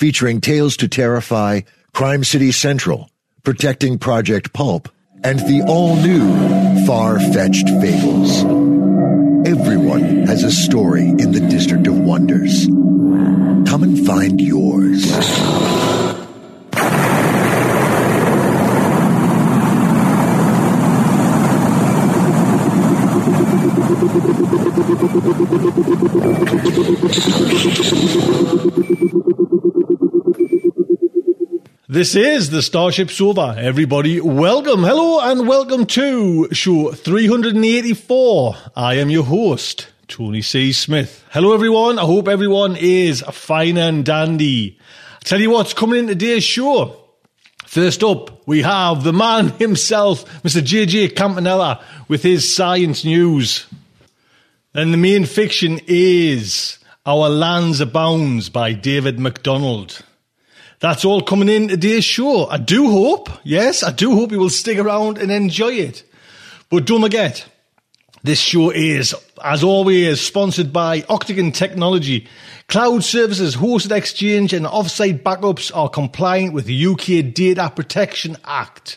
featuring Tales to Terrify, Crime City Central, Protecting Project Pulp, and the all-new Far-Fetched Fables. Everyone has a story in the District of Wonders. Come and find yours. This is the Starship Sofa. Everybody, welcome, hello, and welcome to show 384. I am your host, Tony C. Smith. Hello, everyone. I hope everyone is fine and dandy. I tell you what's coming in today's show. First up, we have the man himself, Mr. JJ Campanella, with his science news. And the main fiction is Our Lands Abounds by David MacDonald. That's all coming in today's show. I do hope, yes, I do hope you will stick around and enjoy it. But don't forget, this show is, as always, sponsored by Octagon Technology. Cloud services, hosted exchange, and offsite backups are compliant with the UK Data Protection Act.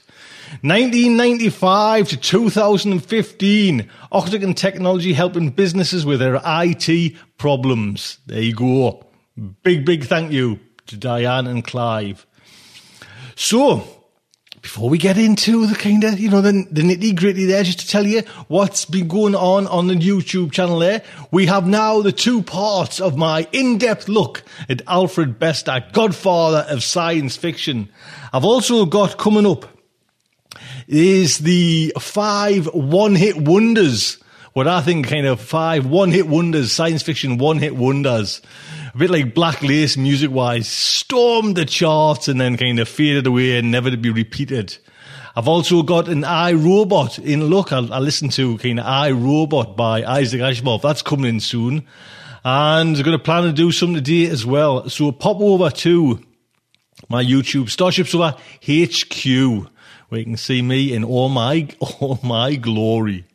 1995 to 2015, Octagon Technology helping businesses with their IT problems. There you go. Big, big thank you to Diane and Clive. So, before we get into the kind of, you know, the, the nitty gritty there, just to tell you what's been going on on the YouTube channel there, we have now the two parts of my in-depth look at Alfred Bester, godfather of science fiction. I've also got coming up is the five one-hit wonders. What I think kind of five one-hit wonders, science fiction one-hit wonders a bit like Black Lace music wise, stormed the charts and then kind of faded away and never to be repeated. I've also got an I Robot in look. I'll, I'll listen to kind of I Robot by Isaac Asimov. That's coming in soon. And I'm going to plan to do something today as well. So pop over to my YouTube, Starship Sofa HQ, where you can see me in all my, all my glory.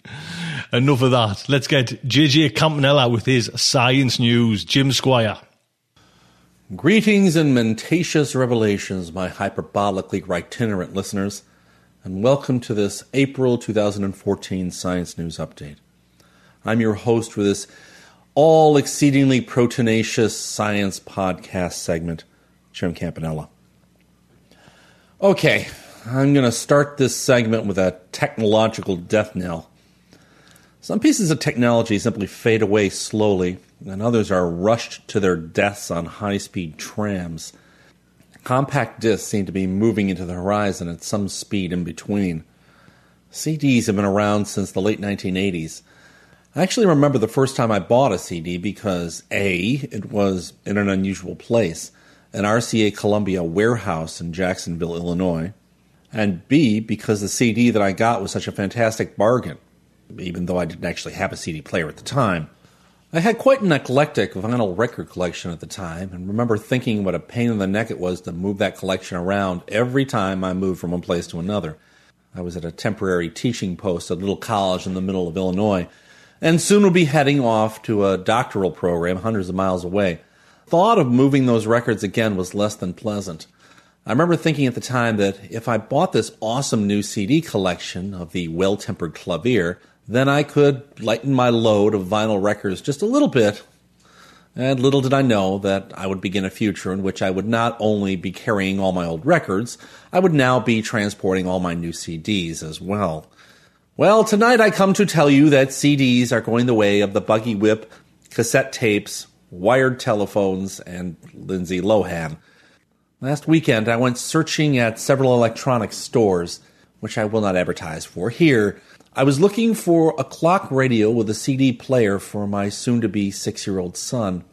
Enough of that. Let's get JJ Campanella with his science news. Jim Squire. Greetings and mentacious revelations, my hyperbolically itinerant listeners, and welcome to this April 2014 Science News Update. I'm your host for this all exceedingly proteinaceous science podcast segment, Jim Campanella. Okay, I'm going to start this segment with a technological death knell. Some pieces of technology simply fade away slowly and others are rushed to their deaths on high speed trams. Compact discs seem to be moving into the horizon at some speed in between. CDs have been around since the late 1980s. I actually remember the first time I bought a CD because A, it was in an unusual place, an RCA Columbia warehouse in Jacksonville, Illinois, and B, because the CD that I got was such a fantastic bargain, even though I didn't actually have a CD player at the time. I had quite an eclectic vinyl record collection at the time, and remember thinking what a pain in the neck it was to move that collection around every time I moved from one place to another. I was at a temporary teaching post at a little college in the middle of Illinois, and soon would be heading off to a doctoral program hundreds of miles away. Thought of moving those records again was less than pleasant. I remember thinking at the time that if I bought this awesome new CD collection of the Well Tempered Clavier, then I could lighten my load of vinyl records just a little bit. And little did I know that I would begin a future in which I would not only be carrying all my old records, I would now be transporting all my new CDs as well. Well, tonight I come to tell you that CDs are going the way of the buggy whip, cassette tapes, wired telephones, and Lindsay Lohan. Last weekend I went searching at several electronic stores, which I will not advertise for here, I was looking for a clock radio with a CD player for my soon to be six year old son.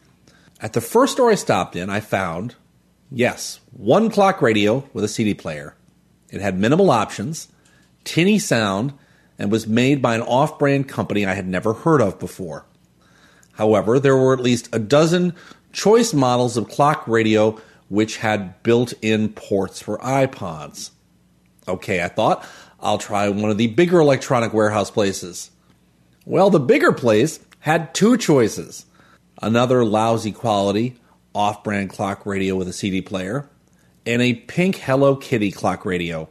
At the first store I stopped in, I found, yes, one clock radio with a CD player. It had minimal options, tinny sound, and was made by an off brand company I had never heard of before. However, there were at least a dozen choice models of clock radio which had built in ports for iPods. Okay, I thought, I'll try one of the bigger electronic warehouse places. Well, the bigger place had two choices another lousy quality off brand clock radio with a CD player, and a pink Hello Kitty clock radio.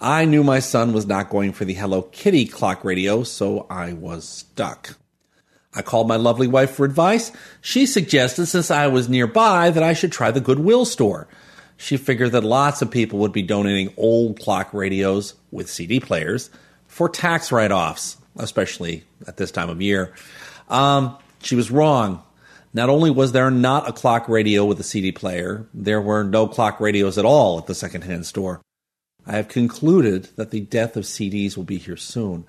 I knew my son was not going for the Hello Kitty clock radio, so I was stuck. I called my lovely wife for advice. She suggested, since I was nearby, that I should try the Goodwill store she figured that lots of people would be donating old clock radios with CD players for tax write offs, especially at this time of year. Um, she was wrong. Not only was there not a clock radio with a CD player, there were no clock radios at all at the secondhand store. I have concluded that the death of CDs will be here soon,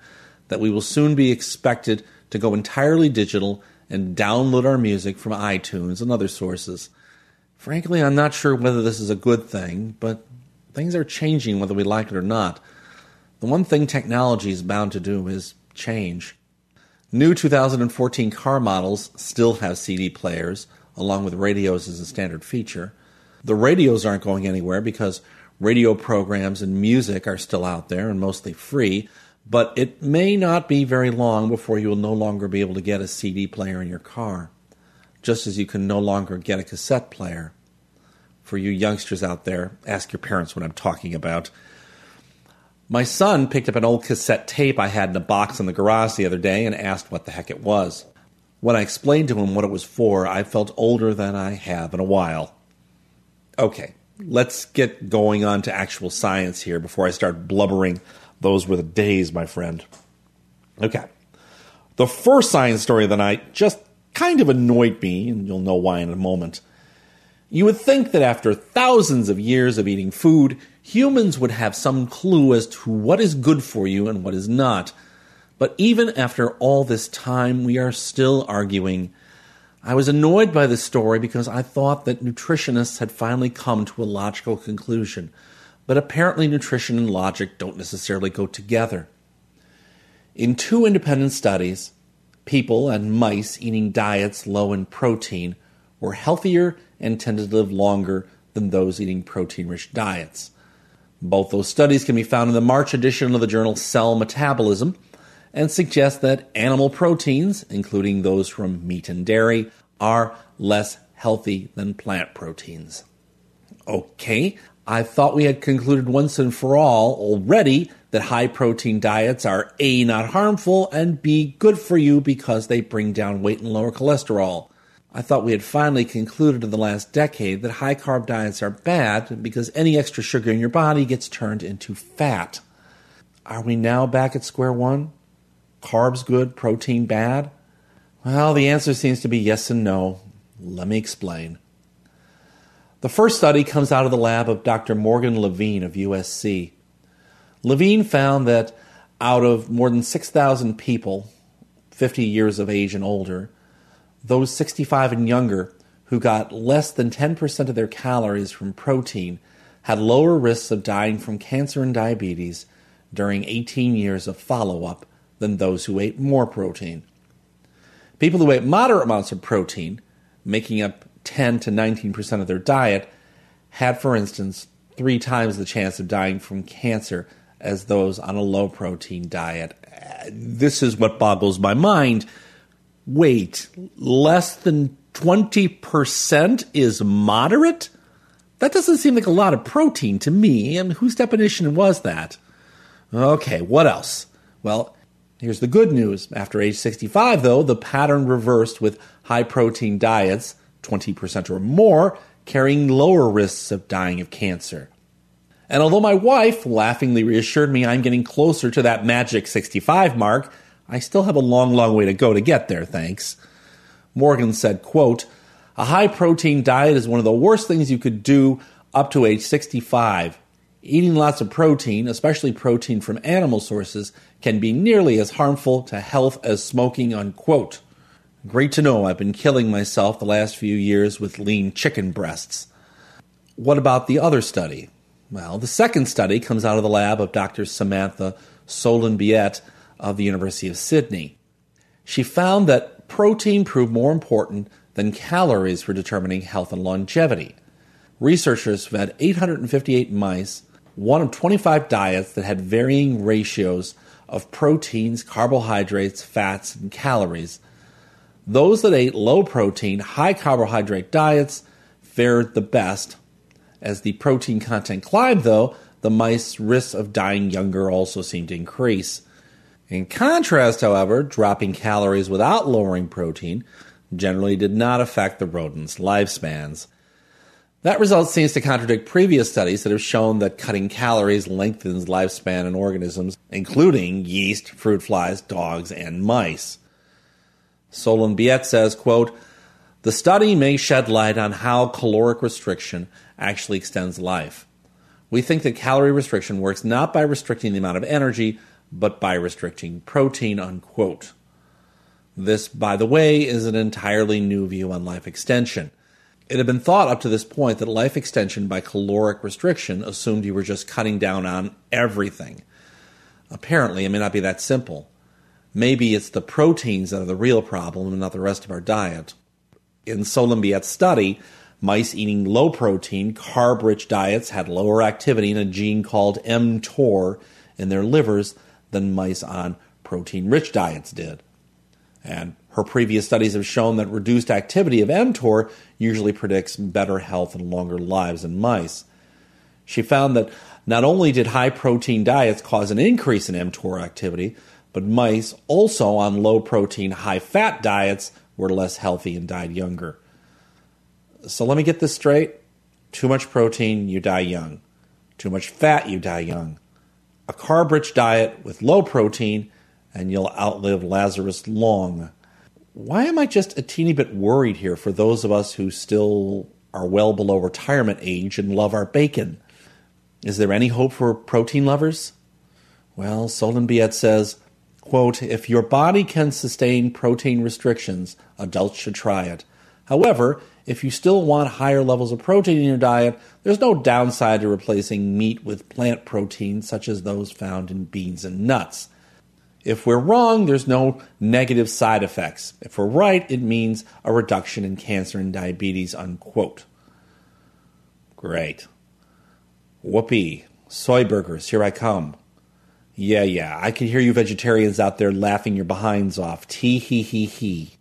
that we will soon be expected to go entirely digital and download our music from iTunes and other sources. Frankly, I'm not sure whether this is a good thing, but things are changing whether we like it or not. The one thing technology is bound to do is change. New 2014 car models still have CD players, along with radios as a standard feature. The radios aren't going anywhere because radio programs and music are still out there and mostly free, but it may not be very long before you will no longer be able to get a CD player in your car just as you can no longer get a cassette player. For you youngsters out there, ask your parents what I'm talking about. My son picked up an old cassette tape I had in a box in the garage the other day and asked what the heck it was. When I explained to him what it was for, I felt older than I have in a while. Okay, let's get going on to actual science here before I start blubbering. Those were the days, my friend. Okay. The first science story of the night just kind of annoyed me, and you'll know why in a moment. You would think that after thousands of years of eating food, humans would have some clue as to what is good for you and what is not. But even after all this time, we are still arguing. I was annoyed by this story because I thought that nutritionists had finally come to a logical conclusion. But apparently, nutrition and logic don't necessarily go together. In two independent studies, people and mice eating diets low in protein were healthier and tended to live longer than those eating protein rich diets. Both those studies can be found in the March edition of the journal Cell Metabolism and suggest that animal proteins, including those from meat and dairy, are less healthy than plant proteins. Okay, I thought we had concluded once and for all already that high protein diets are A, not harmful, and B, good for you because they bring down weight and lower cholesterol. I thought we had finally concluded in the last decade that high carb diets are bad because any extra sugar in your body gets turned into fat. Are we now back at square one? Carbs good, protein bad? Well, the answer seems to be yes and no. Let me explain. The first study comes out of the lab of Dr. Morgan Levine of USC. Levine found that out of more than 6,000 people, 50 years of age and older, those 65 and younger who got less than 10% of their calories from protein had lower risks of dying from cancer and diabetes during 18 years of follow up than those who ate more protein. People who ate moderate amounts of protein, making up 10 to 19% of their diet, had, for instance, three times the chance of dying from cancer as those on a low protein diet. This is what boggles my mind. Wait, less than 20% is moderate? That doesn't seem like a lot of protein to me. Mean, whose definition was that? Okay, what else? Well, here's the good news. After age 65, though, the pattern reversed with high protein diets, 20% or more, carrying lower risks of dying of cancer. And although my wife laughingly reassured me I'm getting closer to that magic 65 mark, I still have a long, long way to go to get there, thanks. Morgan said, quote, a high protein diet is one of the worst things you could do up to age 65. Eating lots of protein, especially protein from animal sources, can be nearly as harmful to health as smoking, unquote. Great to know I've been killing myself the last few years with lean chicken breasts. What about the other study? Well, the second study comes out of the lab of Dr. Samantha Solon-Biet of the University of Sydney. She found that protein proved more important than calories for determining health and longevity. Researchers fed 858 mice one of 25 diets that had varying ratios of proteins, carbohydrates, fats, and calories. Those that ate low protein, high carbohydrate diets fared the best as the protein content climbed, though, the mice's risks of dying younger also seemed to increase. In contrast, however, dropping calories without lowering protein generally did not affect the rodents' lifespans. That result seems to contradict previous studies that have shown that cutting calories lengthens lifespan in organisms, including yeast, fruit flies, dogs, and mice. Solon-Biet says, quote, the study may shed light on how caloric restriction actually extends life. We think that calorie restriction works not by restricting the amount of energy, but by restricting protein, unquote. This, by the way, is an entirely new view on life extension. It had been thought up to this point that life extension by caloric restriction assumed you were just cutting down on everything. Apparently, it may not be that simple. Maybe it's the proteins that are the real problem and not the rest of our diet. In Solon-Biet's study, Mice eating low protein, carb rich diets had lower activity in a gene called mTOR in their livers than mice on protein rich diets did. And her previous studies have shown that reduced activity of mTOR usually predicts better health and longer lives in mice. She found that not only did high protein diets cause an increase in mTOR activity, but mice also on low protein, high fat diets were less healthy and died younger. So let me get this straight. Too much protein, you die young. Too much fat, you die young. A carb rich diet with low protein, and you'll outlive Lazarus long. Why am I just a teeny bit worried here for those of us who still are well below retirement age and love our bacon? Is there any hope for protein lovers? Well, Solon-Biet says, quote, if your body can sustain protein restrictions, adults should try it. However, if you still want higher levels of protein in your diet, there's no downside to replacing meat with plant proteins such as those found in beans and nuts. If we're wrong, there's no negative side effects. If we're right, it means a reduction in cancer and diabetes, unquote. Great. Whoopee. Soy burgers, here I come. Yeah, yeah, I can hear you vegetarians out there laughing your behinds off. Tee hee hee hee.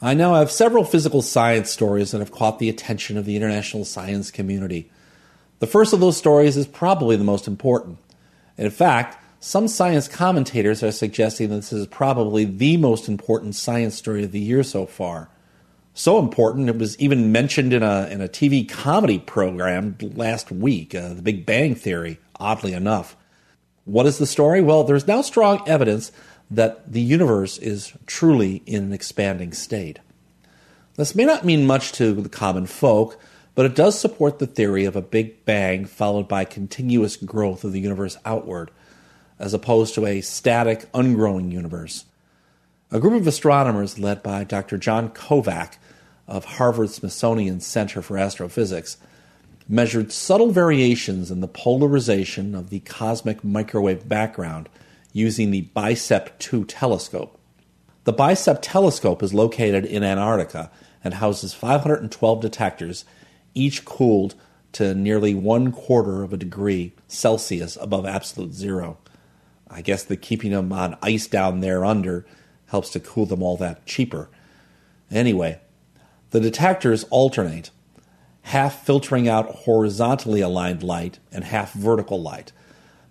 I now have several physical science stories that have caught the attention of the international science community. The first of those stories is probably the most important. In fact, some science commentators are suggesting that this is probably the most important science story of the year so far. So important, it was even mentioned in a, in a TV comedy program last week, uh, The Big Bang Theory, oddly enough. What is the story? Well, there's now strong evidence that the universe is truly in an expanding state. This may not mean much to the common folk, but it does support the theory of a big bang followed by continuous growth of the universe outward, as opposed to a static, ungrowing universe. A group of astronomers led by Dr. John Kovac of Harvard Smithsonian Center for Astrophysics measured subtle variations in the polarization of the cosmic microwave background using the BICEP 2 telescope. The BICEP telescope is located in Antarctica and houses 512 detectors, each cooled to nearly one quarter of a degree Celsius above absolute zero. I guess the keeping them on ice down there under helps to cool them all that cheaper. Anyway, the detectors alternate, half filtering out horizontally aligned light and half vertical light.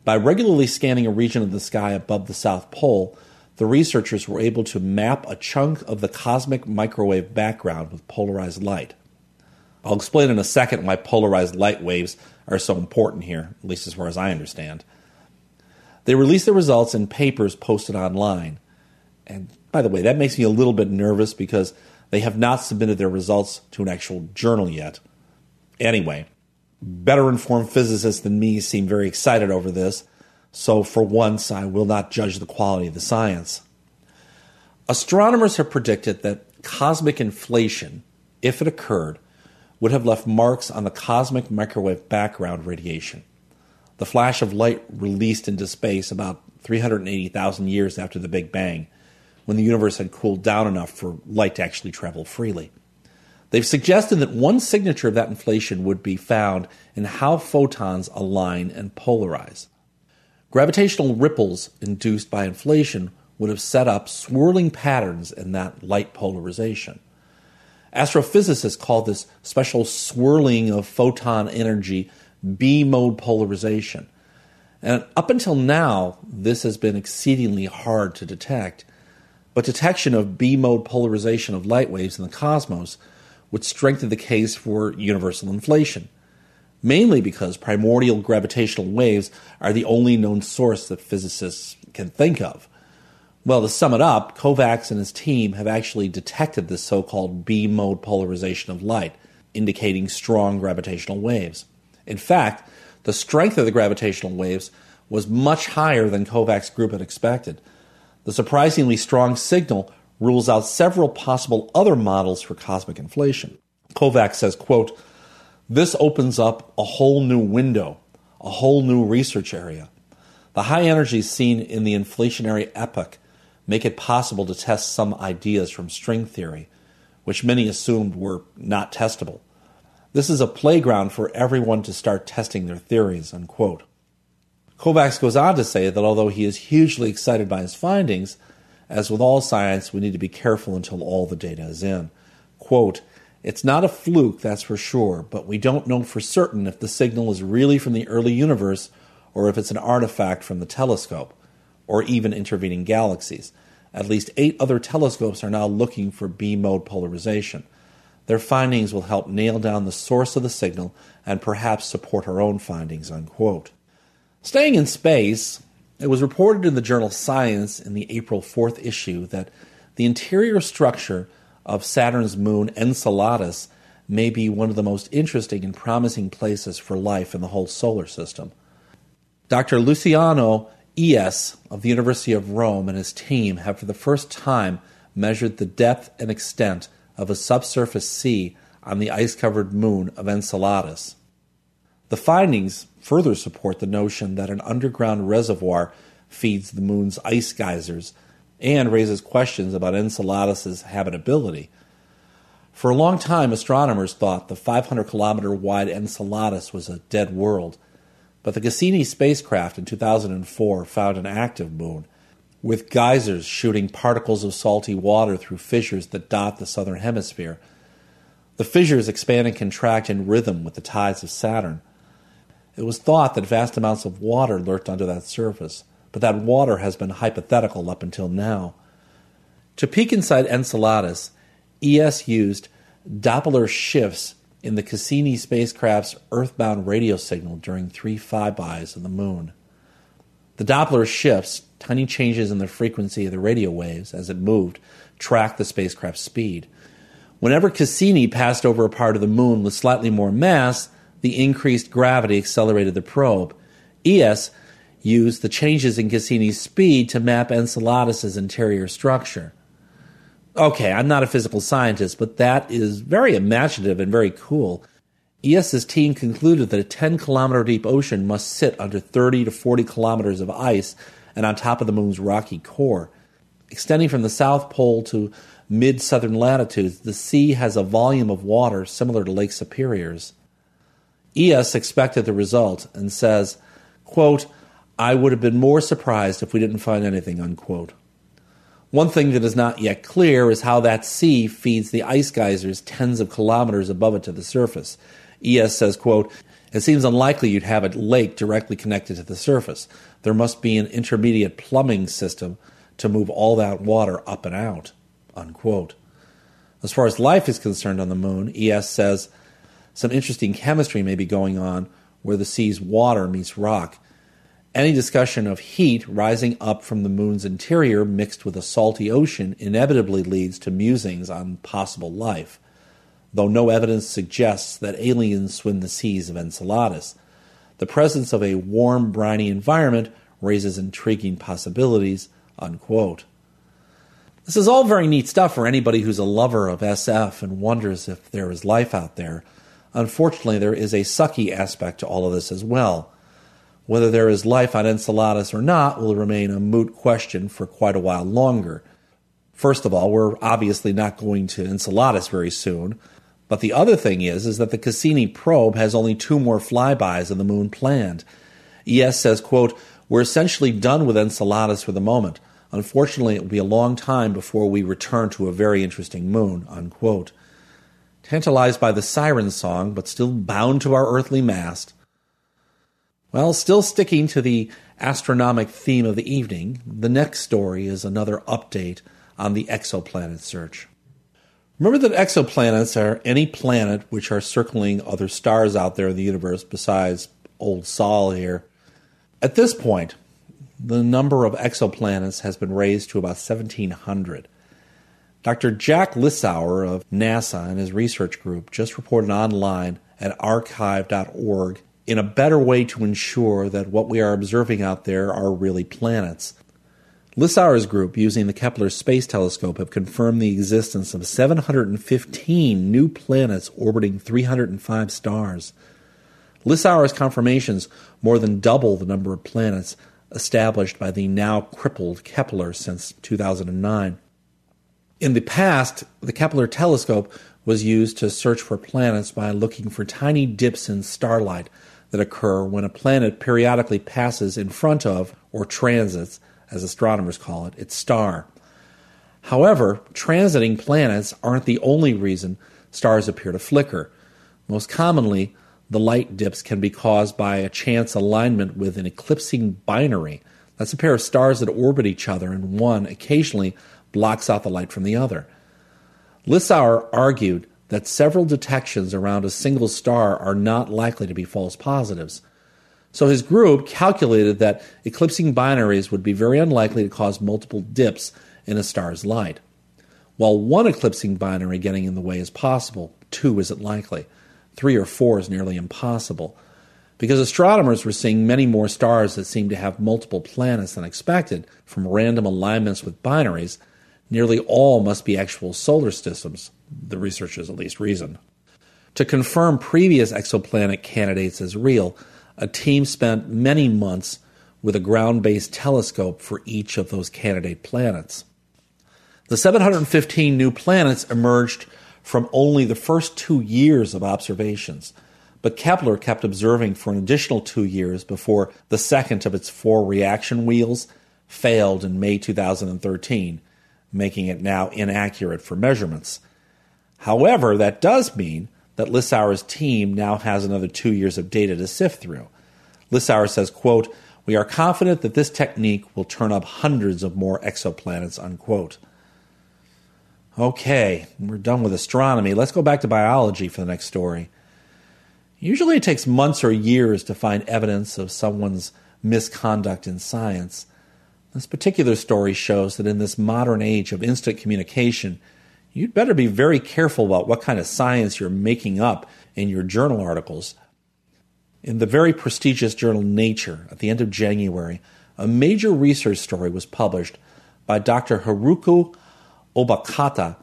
By regularly scanning a region of the sky above the South Pole, the researchers were able to map a chunk of the cosmic microwave background with polarized light. I'll explain in a second why polarized light waves are so important here, at least as far as I understand. They released the results in papers posted online. And by the way, that makes me a little bit nervous because they have not submitted their results to an actual journal yet. Anyway, better informed physicists than me seem very excited over this, so for once I will not judge the quality of the science. Astronomers have predicted that cosmic inflation, if it occurred, would have left marks on the cosmic microwave background radiation. The flash of light released into space about 380,000 years after the Big Bang, when the universe had cooled down enough for light to actually travel freely. They've suggested that one signature of that inflation would be found in how photons align and polarize. Gravitational ripples induced by inflation would have set up swirling patterns in that light polarization. Astrophysicists call this special swirling of photon energy B mode polarization. And up until now, this has been exceedingly hard to detect. But detection of B mode polarization of light waves in the cosmos would strengthen the case for universal inflation, mainly because primordial gravitational waves are the only known source that physicists can think of. Well, to sum it up, Kovacs and his team have actually detected this so called B mode polarization of light, indicating strong gravitational waves. In fact, the strength of the gravitational waves was much higher than Kovacs' group had expected. The surprisingly strong signal rules out several possible other models for cosmic inflation. Kovacs says, quote, This opens up a whole new window, a whole new research area. The high energies seen in the inflationary epoch make it possible to test some ideas from string theory, which many assumed were not testable. This is a playground for everyone to start testing their theories, unquote. Kovacs goes on to say that although he is hugely excited by his findings, as with all science, we need to be careful until all the data is in. Quote, it's not a fluke, that's for sure, but we don't know for certain if the signal is really from the early universe or if it's an artifact from the telescope or even intervening galaxies. At least eight other telescopes are now looking for B mode polarization. Their findings will help nail down the source of the signal and perhaps support our own findings. Unquote. Staying in space, it was reported in the journal Science in the April 4th issue that the interior structure of Saturn's moon Enceladus may be one of the most interesting and promising places for life in the whole solar system. Dr. Luciano Iess of the University of Rome and his team have for the first time measured the depth and extent of a subsurface sea on the ice covered moon of Enceladus. The findings further support the notion that an underground reservoir feeds the moon's ice geysers and raises questions about Enceladus' habitability. For a long time, astronomers thought the 500 kilometer wide Enceladus was a dead world but the Cassini spacecraft in 2004 found an active moon, with geysers shooting particles of salty water through fissures that dot the southern hemisphere. The fissures expand and contract in rhythm with the tides of Saturn. It was thought that vast amounts of water lurked under that surface, but that water has been hypothetical up until now. To peek inside Enceladus, Iess used Doppler shifts in the Cassini spacecraft's earthbound radio signal during three flybys of the moon. The Doppler shifts, tiny changes in the frequency of the radio waves as it moved, tracked the spacecraft's speed. Whenever Cassini passed over a part of the moon with slightly more mass, the increased gravity accelerated the probe. Iess used the changes in Cassini's speed to map Enceladus's interior structure okay, I'm not a physical scientist, but that is very imaginative and very cool. Iess's team concluded that a 10 kilometer deep ocean must sit under 30 to 40 kilometers of ice and on top of the moon's rocky core. Extending from the South Pole to mid southern latitudes, the sea has a volume of water similar to Lake Superior's. Iess expected the result and says, quote, I would have been more surprised if we didn't find anything, unquote. One thing that is not yet clear is how that sea feeds the ice geysers tens of kilometers above it to the surface. Iess says, quote, It seems unlikely you'd have a lake directly connected to the surface. There must be an intermediate plumbing system to move all that water up and out, unquote. As far as life is concerned on the moon, Iess says some interesting chemistry may be going on where the sea's water meets rock any discussion of heat rising up from the moon's interior mixed with a salty ocean inevitably leads to musings on possible life, though no evidence suggests that aliens swim the seas of Enceladus. The presence of a warm, briny environment raises intriguing possibilities. Unquote. This is all very neat stuff for anybody who's a lover of SF and wonders if there is life out there. Unfortunately, there is a sucky aspect to all of this as well. Whether there is life on Enceladus or not will remain a moot question for quite a while longer. First of all, we're obviously not going to Enceladus very soon. But the other thing is, is that the Cassini probe has only two more flybys of the moon planned. Iess says, quote, We're essentially done with Enceladus for the moment. Unfortunately, it will be a long time before we return to a very interesting moon, unquote. Tantalized by the siren song, but still bound to our earthly mast, well, still sticking to the astronomic theme of the evening, the next story is another update on the exoplanet search. Remember that exoplanets are any planet which are circling other stars out there in the universe besides old Sol here. At this point, the number of exoplanets has been raised to about 1,700. Dr. Jack Lissauer of NASA and his research group just reported online at arXiv.org in a better way to ensure that what we are observing out there are really planets. Lissauer's group, using the Kepler Space Telescope, have confirmed the existence of 715 new planets orbiting 305 stars. Lissauer's confirmations more than double the number of planets established by the now crippled Kepler since 2009. In the past, the Kepler telescope was used to search for planets by looking for tiny dips in starlight that occur when a planet periodically passes in front of, or transits, as astronomers call it, its star. However, transiting planets aren't the only reason stars appear to flicker. Most commonly, the light dips can be caused by a chance alignment with an eclipsing binary. That's a pair of stars that orbit each other, and one occasionally blocks out the light from the other. Lissauer argued that several detections around a single star are not likely to be false positives. So his group calculated that eclipsing binaries would be very unlikely to cause multiple dips in a star's light. While one eclipsing binary getting in the way is possible, two isn't likely. Three or four is nearly impossible. Because astronomers were seeing many more stars that seemed to have multiple planets than expected from random alignments with binaries, nearly all must be actual solar systems, the researchers at least reasoned. To confirm previous exoplanet candidates as real, a team spent many months with a ground based telescope for each of those candidate planets. The 715 new planets emerged from only the first two years of observations, but Kepler kept observing for an additional two years before the second of its four reaction wheels failed in May 2013, making it now inaccurate for measurements. However, that does mean that Lissauer's team now has another two years of data to sift through. Lissauer says, quote, we are confident that this technique will turn up hundreds of more exoplanets, unquote. Okay, we're done with astronomy. Let's go back to biology for the next story. Usually it takes months or years to find evidence of someone's misconduct in science. This particular story shows that in this modern age of instant communication, you'd better be very careful about what kind of science you're making up in your journal articles. In the very prestigious journal Nature, at the end of January, a major research story was published by Dr. Haruko Obokata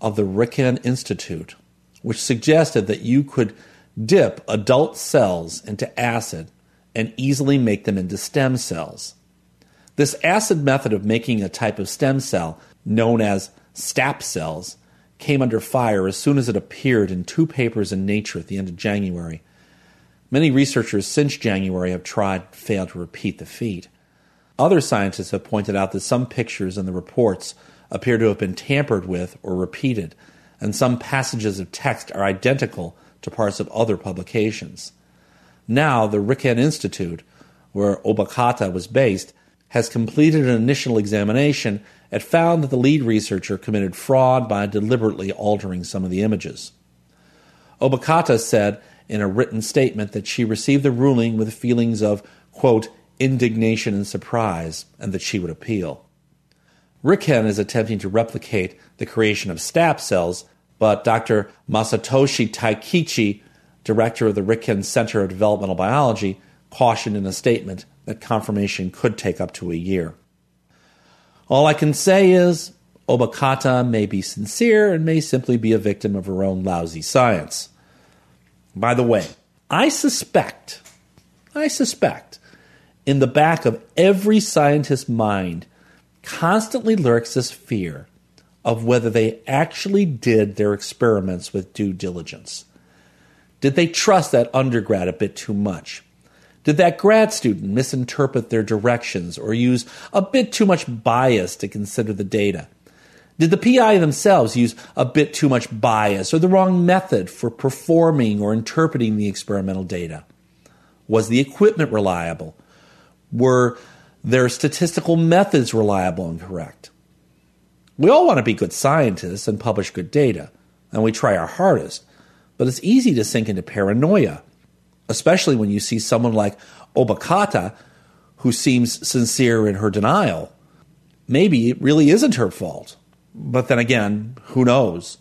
of the Riken Institute, which suggested that you could dip adult cells into acid and easily make them into stem cells. This acid method of making a type of stem cell, known as STAP cells, came under fire as soon as it appeared in two papers in Nature at the end of January. Many researchers since January have tried and failed to repeat the feat. Other scientists have pointed out that some pictures in the reports appear to have been tampered with or repeated, and some passages of text are identical to parts of other publications. Now, the Riken Institute, where Obokata was based, has completed an initial examination and found that the lead researcher committed fraud by deliberately altering some of the images. Obokata said in a written statement that she received the ruling with feelings of, quote, indignation and surprise, and that she would appeal. Riken is attempting to replicate the creation of STAP cells, but Dr. Masatoshi Takeichi, director of the Riken Center of Developmental Biology, cautioned in a statement that confirmation could take up to a year. All I can say is Obokata may be sincere and may simply be a victim of her own lousy science. By the way, I suspect, I suspect, in the back of every scientist's mind constantly lurks this fear of whether they actually did their experiments with due diligence. Did they trust that undergrad a bit too much? Did that grad student misinterpret their directions or use a bit too much bias to consider the data? Did the PI themselves use a bit too much bias or the wrong method for performing or interpreting the experimental data? Was the equipment reliable? Were their statistical methods reliable and correct? We all want to be good scientists and publish good data, and we try our hardest, but it's easy to sink into paranoia especially when you see someone like Obokata, who seems sincere in her denial. Maybe it really isn't her fault. But then again, who knows?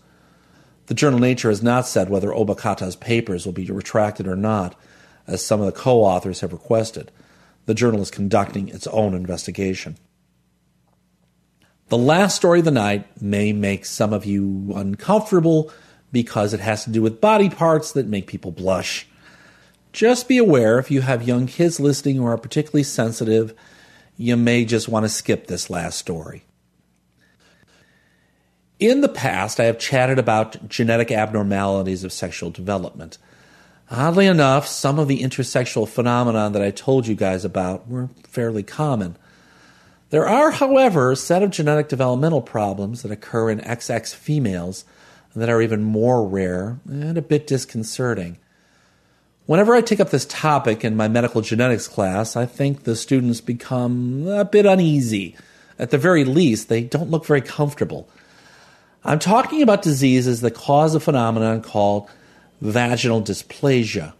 The journal Nature has not said whether Obokata's papers will be retracted or not, as some of the co authors have requested. The journal is conducting its own investigation. The last story of the night may make some of you uncomfortable because it has to do with body parts that make people blush. Just be aware if you have young kids listening or are particularly sensitive, you may just want to skip this last story. In the past, I have chatted about genetic abnormalities of sexual development. Oddly enough, some of the intersexual phenomena that I told you guys about were fairly common. There are, however, a set of genetic developmental problems that occur in XX females that are even more rare and a bit disconcerting. Whenever I take up this topic in my medical genetics class, I think the students become a bit uneasy. At the very least, they don't look very comfortable. I'm talking about diseases that cause a phenomenon called vaginal dysplasia.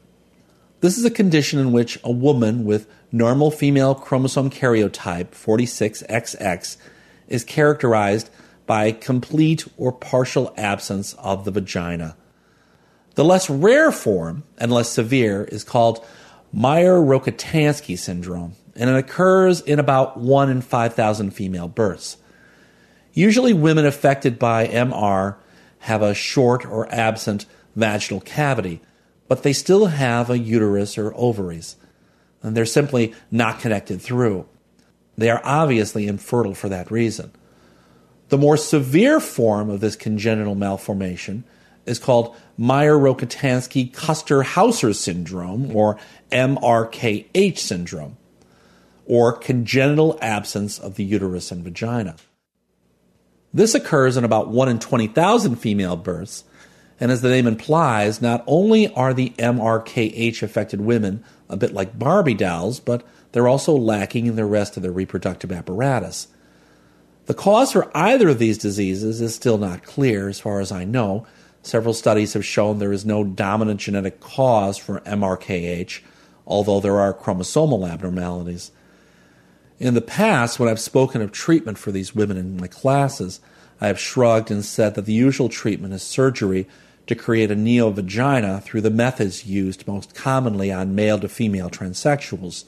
This is a condition in which a woman with normal female chromosome karyotype 46XX is characterized by complete or partial absence of the vagina. The less rare form and less severe is called Mayer Rokitansky syndrome, and it occurs in about 1 in 5,000 female births. Usually, women affected by MR have a short or absent vaginal cavity, but they still have a uterus or ovaries, and they're simply not connected through. They are obviously infertile for that reason. The more severe form of this congenital malformation is called Mayer Rokitansky Kuster Hauser syndrome, or MRKH syndrome, or congenital absence of the uterus and vagina. This occurs in about 1 in 20,000 female births, and as the name implies, not only are the MRKH affected women a bit like Barbie dolls, but they're also lacking in the rest of their reproductive apparatus. The cause for either of these diseases is still not clear, as far as I know, Several studies have shown there is no dominant genetic cause for MRKH, although there are chromosomal abnormalities. In the past, when I've spoken of treatment for these women in my classes, I have shrugged and said that the usual treatment is surgery to create a neovagina through the methods used most commonly on male to female transsexuals.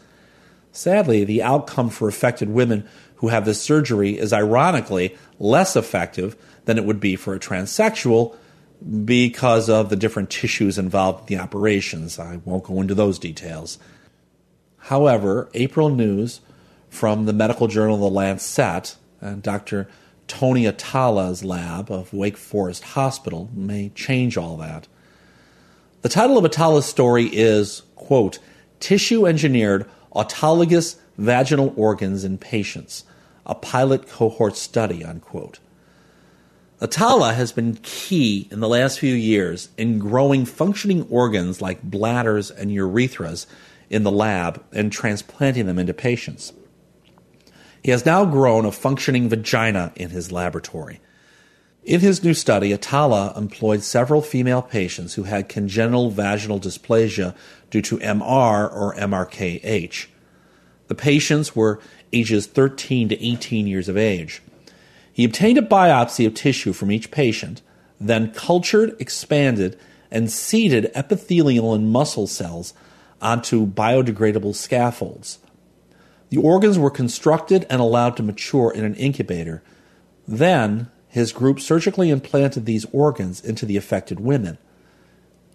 Sadly, the outcome for affected women who have this surgery is ironically less effective than it would be for a transsexual because of the different tissues involved in the operations. I won't go into those details. However, April News from the medical journal The Lancet, and Dr. Tony Atala's lab of Wake Forest Hospital may change all that. The title of Atala's story is, quote, Tissue Engineered Autologous Vaginal Organs in Patients, a Pilot Cohort Study, unquote. Atala has been key in the last few years in growing functioning organs like bladders and urethras in the lab and transplanting them into patients. He has now grown a functioning vagina in his laboratory. In his new study, Atala employed several female patients who had congenital vaginal dysplasia due to MR or MRKH. The patients were ages 13 to 18 years of age. He obtained a biopsy of tissue from each patient, then cultured, expanded, and seeded epithelial and muscle cells onto biodegradable scaffolds. The organs were constructed and allowed to mature in an incubator. Then, his group surgically implanted these organs into the affected women.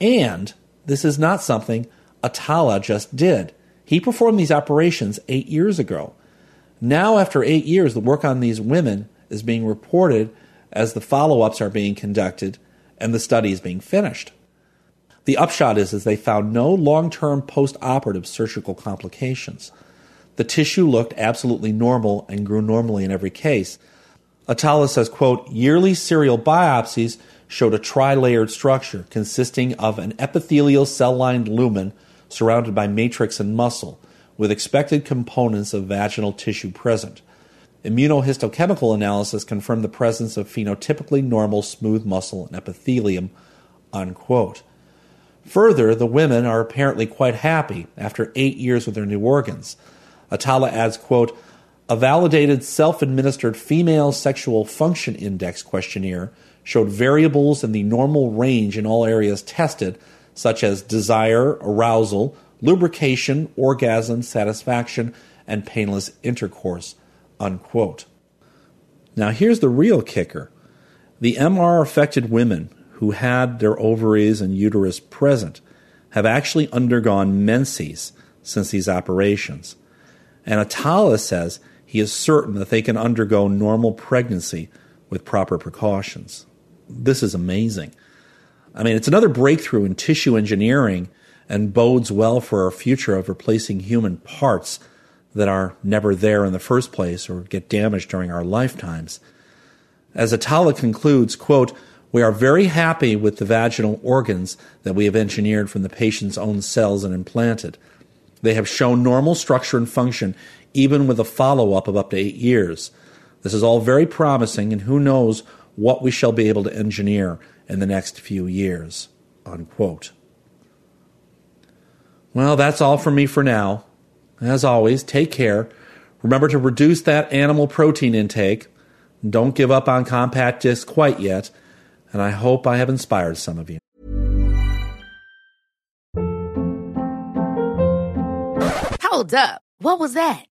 And this is not something Atala just did. He performed these operations eight years ago. Now, after eight years, the work on these women is being reported as the follow ups are being conducted and the study is being finished. The upshot is, is they found no long term post operative surgical complications. The tissue looked absolutely normal and grew normally in every case. Atala says, quote, yearly serial biopsies showed a tri-layered structure consisting of an epithelial cell-lined lumen surrounded by matrix and muscle, with expected components of vaginal tissue present. Immunohistochemical analysis confirmed the presence of phenotypically normal smooth muscle and epithelium. Unquote. Further, the women are apparently quite happy after eight years with their new organs. Atala adds, quote, a validated self administered female sexual function index questionnaire showed variables in the normal range in all areas tested, such as desire, arousal, lubrication, orgasm, satisfaction, and painless intercourse. Unquote. Now, here's the real kicker the MR affected women who had their ovaries and uterus present have actually undergone menses since these operations. And Atala says he is certain that they can undergo normal pregnancy with proper precautions. This is amazing. I mean, it's another breakthrough in tissue engineering and bodes well for our future of replacing human parts that are never there in the first place or get damaged during our lifetimes. As Atala concludes, quote, we are very happy with the vaginal organs that we have engineered from the patient's own cells and implanted. They have shown normal structure and function even with a follow up of up to eight years. This is all very promising, and who knows what we shall be able to engineer in the next few years. Unquote. Well, that's all from me for now. As always, take care. Remember to reduce that animal protein intake. Don't give up on compact discs quite yet. And I hope I have inspired some of you. Hold up. What was that?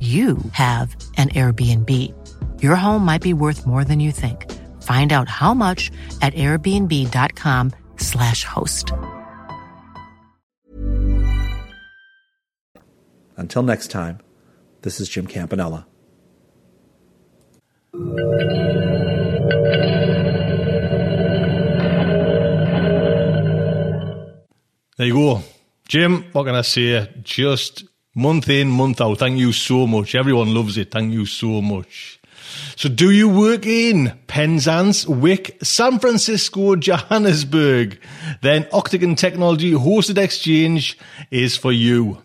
you have an Airbnb. Your home might be worth more than you think. Find out how much at airbnb.com slash host. Until next time, this is Jim Campanella. There you go. Jim, what can I say? Just month in, month out. Thank you so much. Everyone loves it. Thank you so much. So do you work in Penzance, Wick, San Francisco, Johannesburg? Then Octagon Technology Hosted Exchange is for you.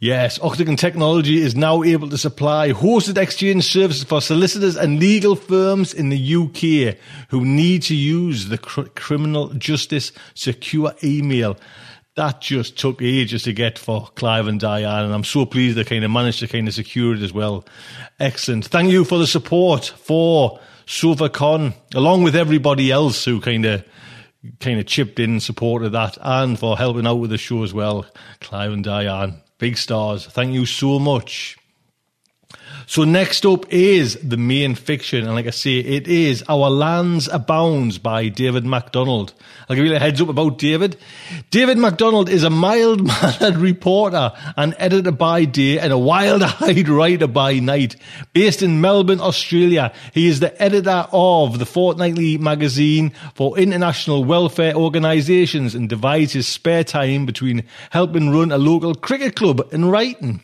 Yes, Octagon Technology is now able to supply hosted exchange services for solicitors and legal firms in the UK who need to use the cr- criminal justice secure email. That just took ages to get for Clive and Diane, and I'm so pleased they kind of managed to kind of secure it as well. Excellent. Thank you for the support for SofaCon, along with everybody else who kind of kind of chipped in and supported that, and for helping out with the show as well, Clive and Diane. Big stars. Thank you so much. So next up is the main fiction, and like I say, it is Our Lands Abounds by David McDonald. I'll give you a heads up about David. David McDonald is a mild-mannered reporter and editor by day and a wild-eyed writer by night. Based in Melbourne, Australia, he is the editor of the fortnightly magazine for international welfare organisations and divides his spare time between helping run a local cricket club and writing.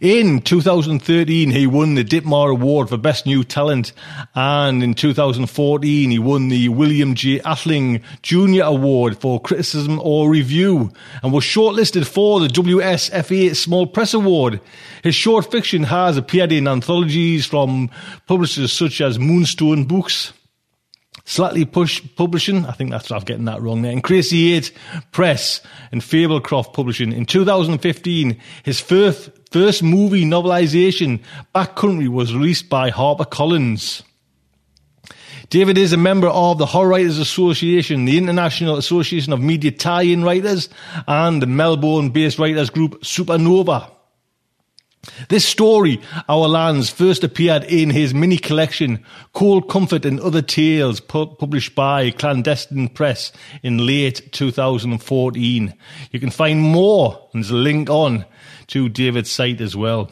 In 2013, he won the Ditmar Award for Best New Talent, and in 2014, he won the William G. Atheling Jr. Award for Criticism or Review, and was shortlisted for the WSFA Small Press Award. His short fiction has appeared in anthologies from publishers such as Moonstone Books. Slightly Push Publishing, I think that's I'm getting that wrong there, and Crazy Eight Press and Fablecroft Publishing. In 2015, his first first movie novelization, Backcountry, was released by HarperCollins. David is a member of the Horror Writers Association, the International Association of Media Tie-In Writers, and the Melbourne-based writers group Supernova. This story, Our Lands, first appeared in his mini collection, Cold Comfort and Other Tales, pu- published by Clandestine Press in late 2014. You can find more, and there's a link on to David's site as well.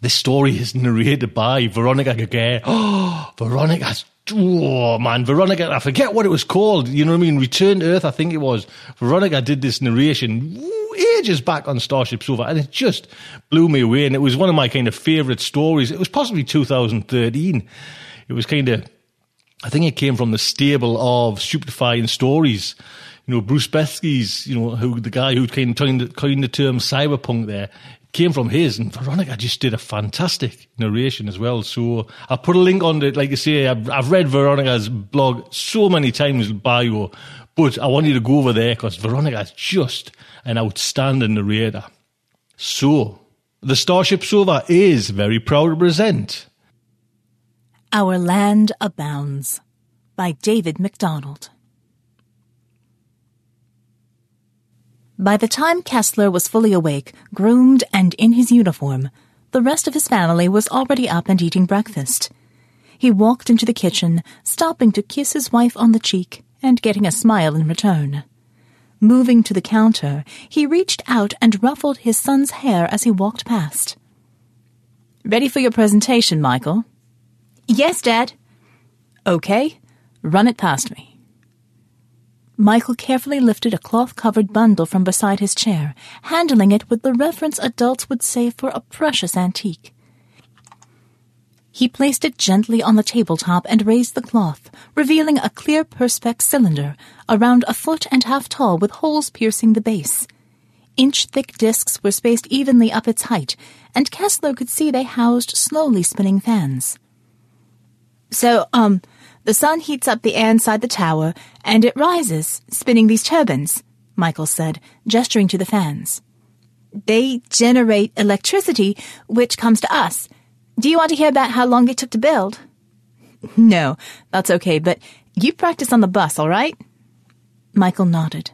This story is narrated by Veronica Giguere. Oh, Veronica, oh man, Veronica, I forget what it was called. You know what I mean? Return to Earth, I think it was. Veronica did this narration ages back on Starship Sofa, and it just blew me away. And it was one of my kind of favorite stories. It was possibly 2013. It was kind of, I think it came from the stable of stupefying stories. You know, Bruce Bethke's, you know, who the guy who kind of coined the term cyberpunk there came from his, and Veronica just did a fantastic narration as well. So I'll put a link on it. Like I say, I've, I've read Veronica's blog so many times, bio, but I want you to go over there because Veronica is just an outstanding narrator. So, the Starship Sofa is very proud to present Our Land Abounds by David McDonald. By the time Kessler was fully awake, groomed, and in his uniform, the rest of his family was already up and eating breakfast. He walked into the kitchen, stopping to kiss his wife on the cheek and getting a smile in return. Moving to the counter, he reached out and ruffled his son's hair as he walked past. Ready for your presentation, Michael? Yes, Dad. Okay, run it past me. Michael carefully lifted a cloth covered bundle from beside his chair, handling it with the reverence adults would save for a precious antique. He placed it gently on the tabletop and raised the cloth, revealing a clear perspex cylinder, around a foot and a half tall with holes piercing the base. Inch thick discs were spaced evenly up its height, and Kessler could see they housed slowly spinning fans. So, um, the sun heats up the air inside the tower, and it rises, spinning these turbines, Michael said, gesturing to the fans. They generate electricity, which comes to us. Do you want to hear about how long they took to build? No, that's okay, but you practice on the bus, all right? Michael nodded.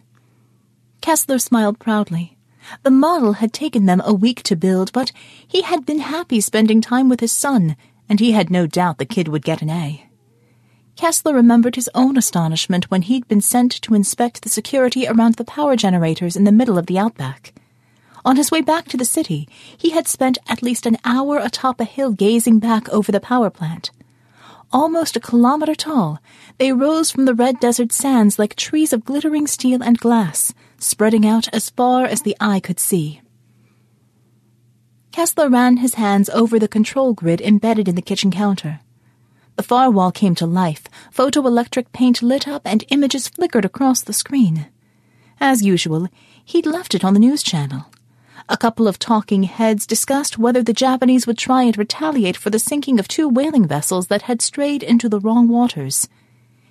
Kessler smiled proudly. The model had taken them a week to build, but he had been happy spending time with his son, and he had no doubt the kid would get an A. Kessler remembered his own astonishment when he'd been sent to inspect the security around the power generators in the middle of the outback. On his way back to the city, he had spent at least an hour atop a hill gazing back over the power plant. Almost a kilometer tall, they rose from the red desert sands like trees of glittering steel and glass, spreading out as far as the eye could see. Kessler ran his hands over the control grid embedded in the kitchen counter. The far wall came to life, photoelectric paint lit up, and images flickered across the screen. As usual, he'd left it on the news channel. A couple of talking heads discussed whether the Japanese would try and retaliate for the sinking of two whaling vessels that had strayed into the wrong waters.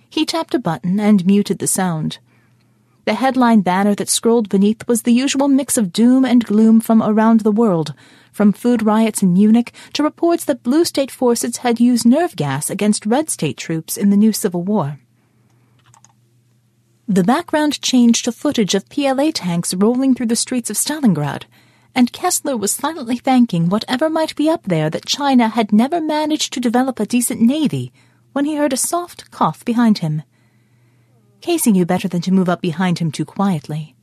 He tapped a button and muted the sound. The headline banner that scrolled beneath was the usual mix of doom and gloom from around the world, from food riots in Munich to reports that blue state forces had used nerve gas against red state troops in the new civil war. The background changed to footage of PLA tanks rolling through the streets of Stalingrad, and Kessler was silently thanking whatever might be up there that China had never managed to develop a decent navy when he heard a soft cough behind him. Casey knew better than to move up behind him too quietly.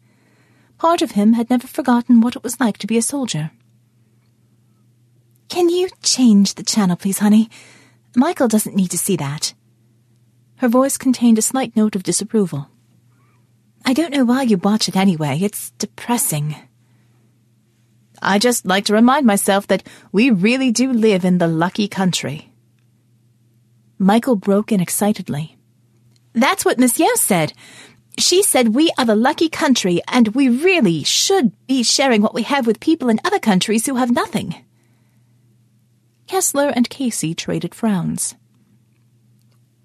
Part of him had never forgotten what it was like to be a soldier. Can you change the channel, please, honey? Michael doesn't need to see that. Her voice contained a slight note of disapproval. I don't know why you watch it anyway. It's depressing. I just like to remind myself that we really do live in the lucky country. Michael broke in excitedly. That's what Miss Yeo said. She said we are the lucky country and we really should be sharing what we have with people in other countries who have nothing. Kessler and Casey traded frowns.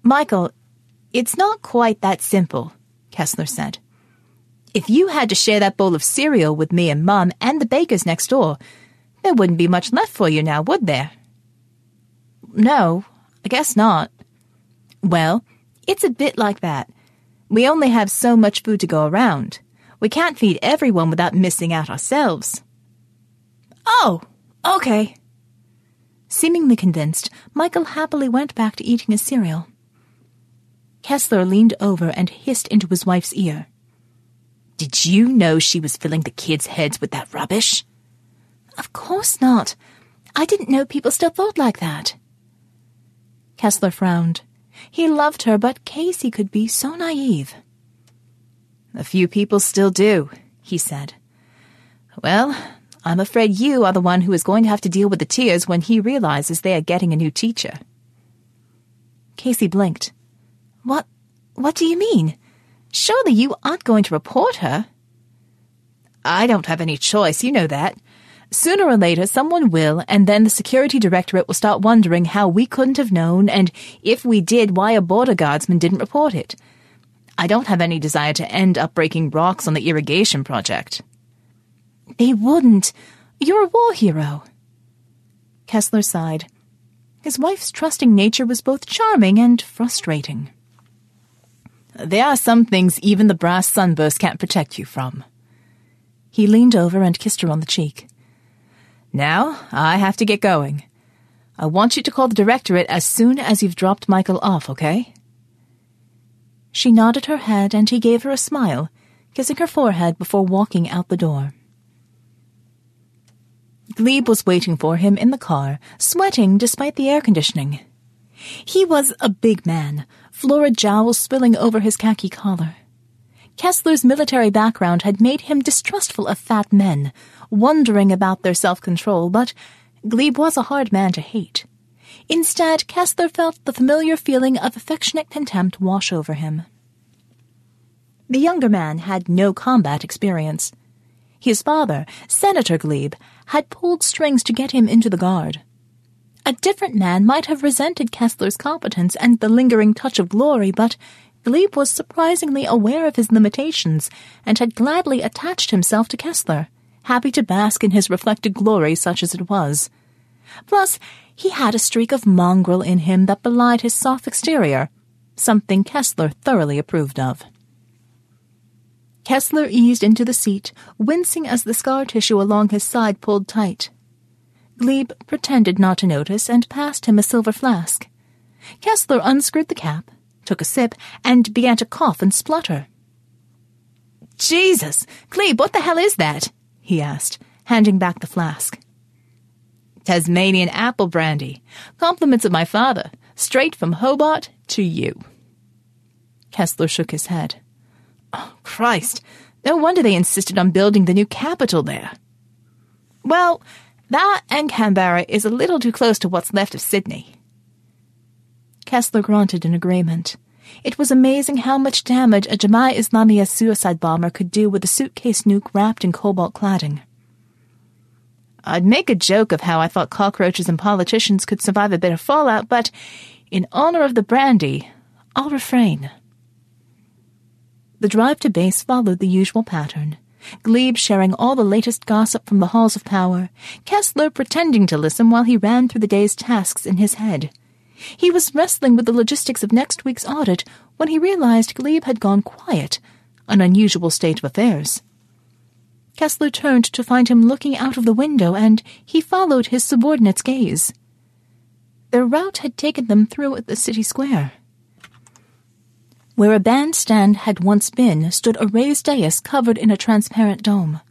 Michael, it's not quite that simple, Kessler said. If you had to share that bowl of cereal with me and Mum and the bakers next door, there wouldn't be much left for you now, would there? No, I guess not. Well, it's a bit like that. We only have so much food to go around. We can't feed everyone without missing out ourselves. Oh, okay. Seemingly convinced, Michael happily went back to eating his cereal. Kessler leaned over and hissed into his wife's ear. Did you know she was filling the kids' heads with that rubbish? Of course not. I didn't know people still thought like that. Kessler frowned. He loved her, but Casey could be so naive. A few people still do, he said. Well, I'm afraid you are the one who is going to have to deal with the tears when he realizes they are getting a new teacher. Casey blinked. What, what do you mean? Surely you aren't going to report her? I don't have any choice, you know that. Sooner or later, someone will, and then the security directorate will start wondering how we couldn't have known, and if we did, why a border guardsman didn't report it. I don't have any desire to end up breaking rocks on the irrigation project. They wouldn't. You're a war hero. Kessler sighed. His wife's trusting nature was both charming and frustrating. There are some things even the brass sunburst can't protect you from. He leaned over and kissed her on the cheek. Now, I have to get going. I want you to call the directorate as soon as you've dropped Michael off, okay? She nodded her head and he gave her a smile, kissing her forehead before walking out the door. Glebe was waiting for him in the car, sweating despite the air conditioning. He was a big man, florid jowls spilling over his khaki collar. Kessler's military background had made him distrustful of fat men, wondering about their self-control, but Glebe was a hard man to hate. Instead, Kessler felt the familiar feeling of affectionate contempt wash over him. The younger man had no combat experience. His father, Senator Glebe, had pulled strings to get him into the Guard. A different man might have resented Kessler's competence and the lingering touch of glory, but Glebe was surprisingly aware of his limitations and had gladly attached himself to Kessler, happy to bask in his reflected glory such as it was. Plus, he had a streak of mongrel in him that belied his soft exterior, something Kessler thoroughly approved of. Kessler eased into the seat, wincing as the scar tissue along his side pulled tight. Glebe pretended not to notice and passed him a silver flask. Kessler unscrewed the cap, took a sip, and began to cough and splutter. Jesus! Glebe, what the hell is that? he asked, handing back the flask. Tasmanian apple brandy. Compliments of my father, straight from Hobart to you. Kessler shook his head. Oh, Christ! No wonder they insisted on building the new capital there. Well, that and Canberra is a little too close to what's left of Sydney. Kessler grunted in agreement. It was amazing how much damage a Jemaah Islamiyah suicide bomber could do with a suitcase nuke wrapped in cobalt cladding. I'd make a joke of how I thought cockroaches and politicians could survive a bit of fallout, but in honor of the brandy, I'll refrain. The drive to base followed the usual pattern. Glebe sharing all the latest gossip from the halls of power, Kessler pretending to listen while he ran through the day's tasks in his head. He was wrestling with the logistics of next week's audit when he realized Glebe had gone quiet, an unusual state of affairs. Kessler turned to find him looking out of the window, and he followed his subordinate's gaze. Their route had taken them through the city square. Where a bandstand had once been stood a raised dais covered in a transparent dome.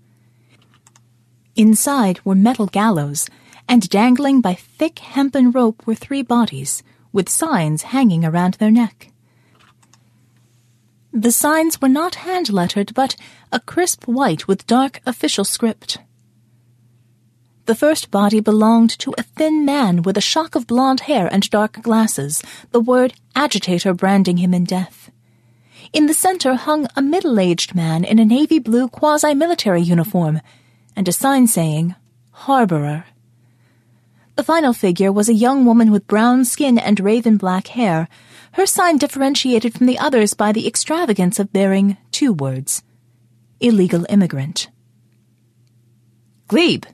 Inside were metal gallows, and dangling by thick hempen rope were three bodies, with signs hanging around their neck. The signs were not hand lettered, but a crisp white with dark official script. The first body belonged to a thin man with a shock of blonde hair and dark glasses, the word agitator branding him in death. In the center hung a middle aged man in a navy blue quasi military uniform, and a sign saying, Harborer. The final figure was a young woman with brown skin and raven black hair, her sign differentiated from the others by the extravagance of bearing two words illegal immigrant. Glebe!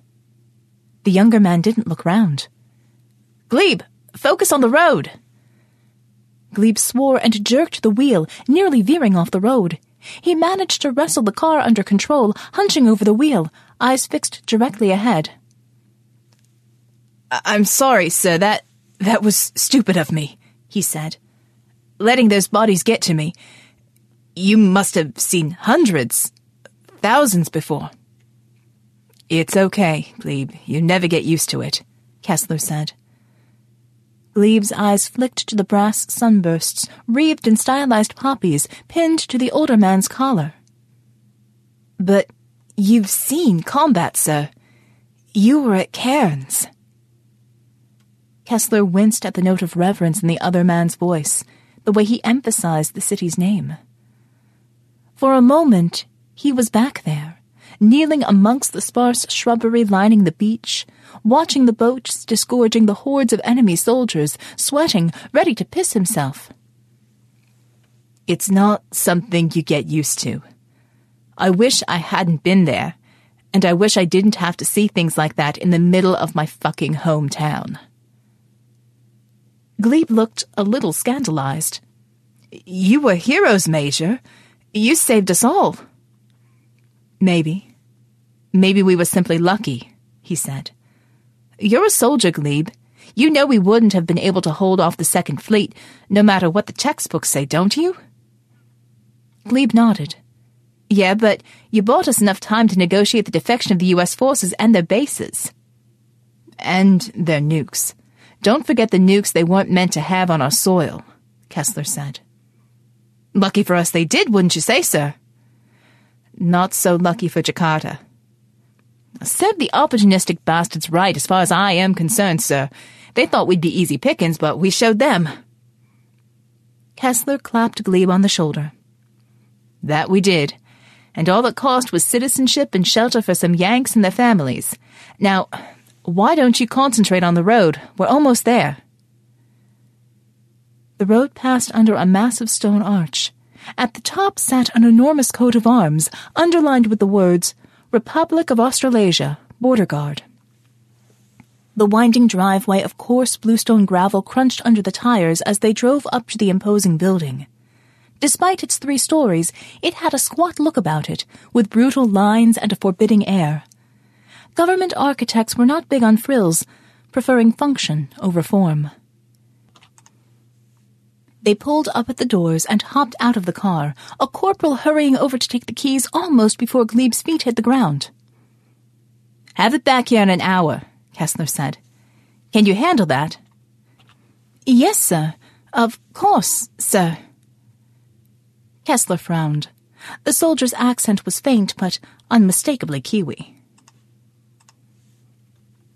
The younger man didn't look round. Glebe, focus on the road! Glebe swore and jerked the wheel, nearly veering off the road. He managed to wrestle the car under control, hunching over the wheel, eyes fixed directly ahead. I'm sorry, sir. That that was stupid of me, he said. Letting those bodies get to me. You must have seen hundreds, thousands before. It's okay, Glebe. You never get used to it, Kessler said. Glebe's eyes flicked to the brass sunbursts, wreathed in stylized poppies, pinned to the older man's collar. But you've seen combat, sir. You were at Cairns. Kessler winced at the note of reverence in the other man's voice, the way he emphasized the city's name. For a moment, he was back there, kneeling amongst the sparse shrubbery lining the beach, watching the boats disgorging the hordes of enemy soldiers, sweating, ready to piss himself. It's not something you get used to. I wish I hadn't been there, and I wish I didn't have to see things like that in the middle of my fucking hometown. Glebe looked a little scandalized. You were heroes, Major. You saved us all. Maybe. Maybe we were simply lucky, he said. You're a soldier, Glebe. You know we wouldn't have been able to hold off the Second Fleet, no matter what the textbooks say, don't you? Glebe nodded. Yeah, but you bought us enough time to negotiate the defection of the U.S. forces and their bases. And their nukes. Don't forget the nukes they weren't meant to have on our soil, Kessler said. Lucky for us they did, wouldn't you say, sir? Not so lucky for Jakarta. Said the opportunistic bastards right as far as I am concerned, sir. They thought we'd be easy pickings, but we showed them. Kessler clapped Glebe on the shoulder. That we did. And all it cost was citizenship and shelter for some Yanks and their families. Now, why don't you concentrate on the road? We're almost there. The road passed under a massive stone arch. At the top sat an enormous coat of arms, underlined with the words, Republic of Australasia, Border Guard. The winding driveway of coarse bluestone gravel crunched under the tires as they drove up to the imposing building. Despite its three stories, it had a squat look about it, with brutal lines and a forbidding air. Government architects were not big on frills, preferring function over form. They pulled up at the doors and hopped out of the car, a corporal hurrying over to take the keys almost before Glebe's feet hit the ground. Have it back here in an hour, Kessler said. Can you handle that? Yes, sir. Of course, sir. Kessler frowned. The soldier's accent was faint, but unmistakably Kiwi.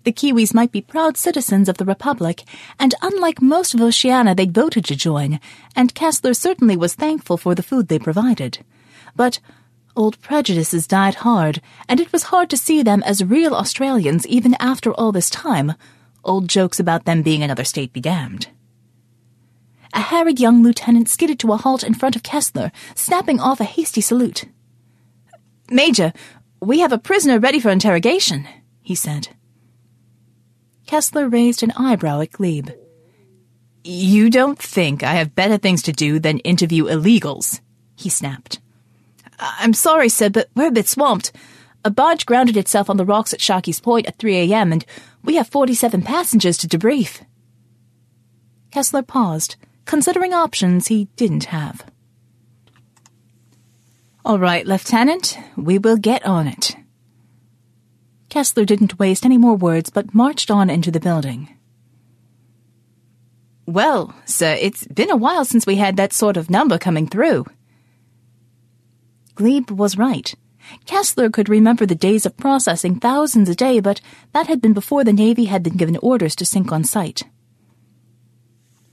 The Kiwis might be proud citizens of the Republic, and unlike most of Oceania, they'd voted to join, and Kessler certainly was thankful for the food they provided. But old prejudices died hard, and it was hard to see them as real Australians even after all this time. Old jokes about them being another state be damned. A harried young lieutenant skidded to a halt in front of Kessler, snapping off a hasty salute. Major, we have a prisoner ready for interrogation, he said. Kessler raised an eyebrow at Glebe. You don't think I have better things to do than interview illegals, he snapped. I'm sorry, sir, but we're a bit swamped. A barge grounded itself on the rocks at Sharky's Point at 3 a.m., and we have 47 passengers to debrief. Kessler paused, considering options he didn't have. All right, Lieutenant, we will get on it. Kessler didn't waste any more words but marched on into the building. Well, sir, it's been a while since we had that sort of number coming through. Glebe was right. Kessler could remember the days of processing thousands a day, but that had been before the Navy had been given orders to sink on sight.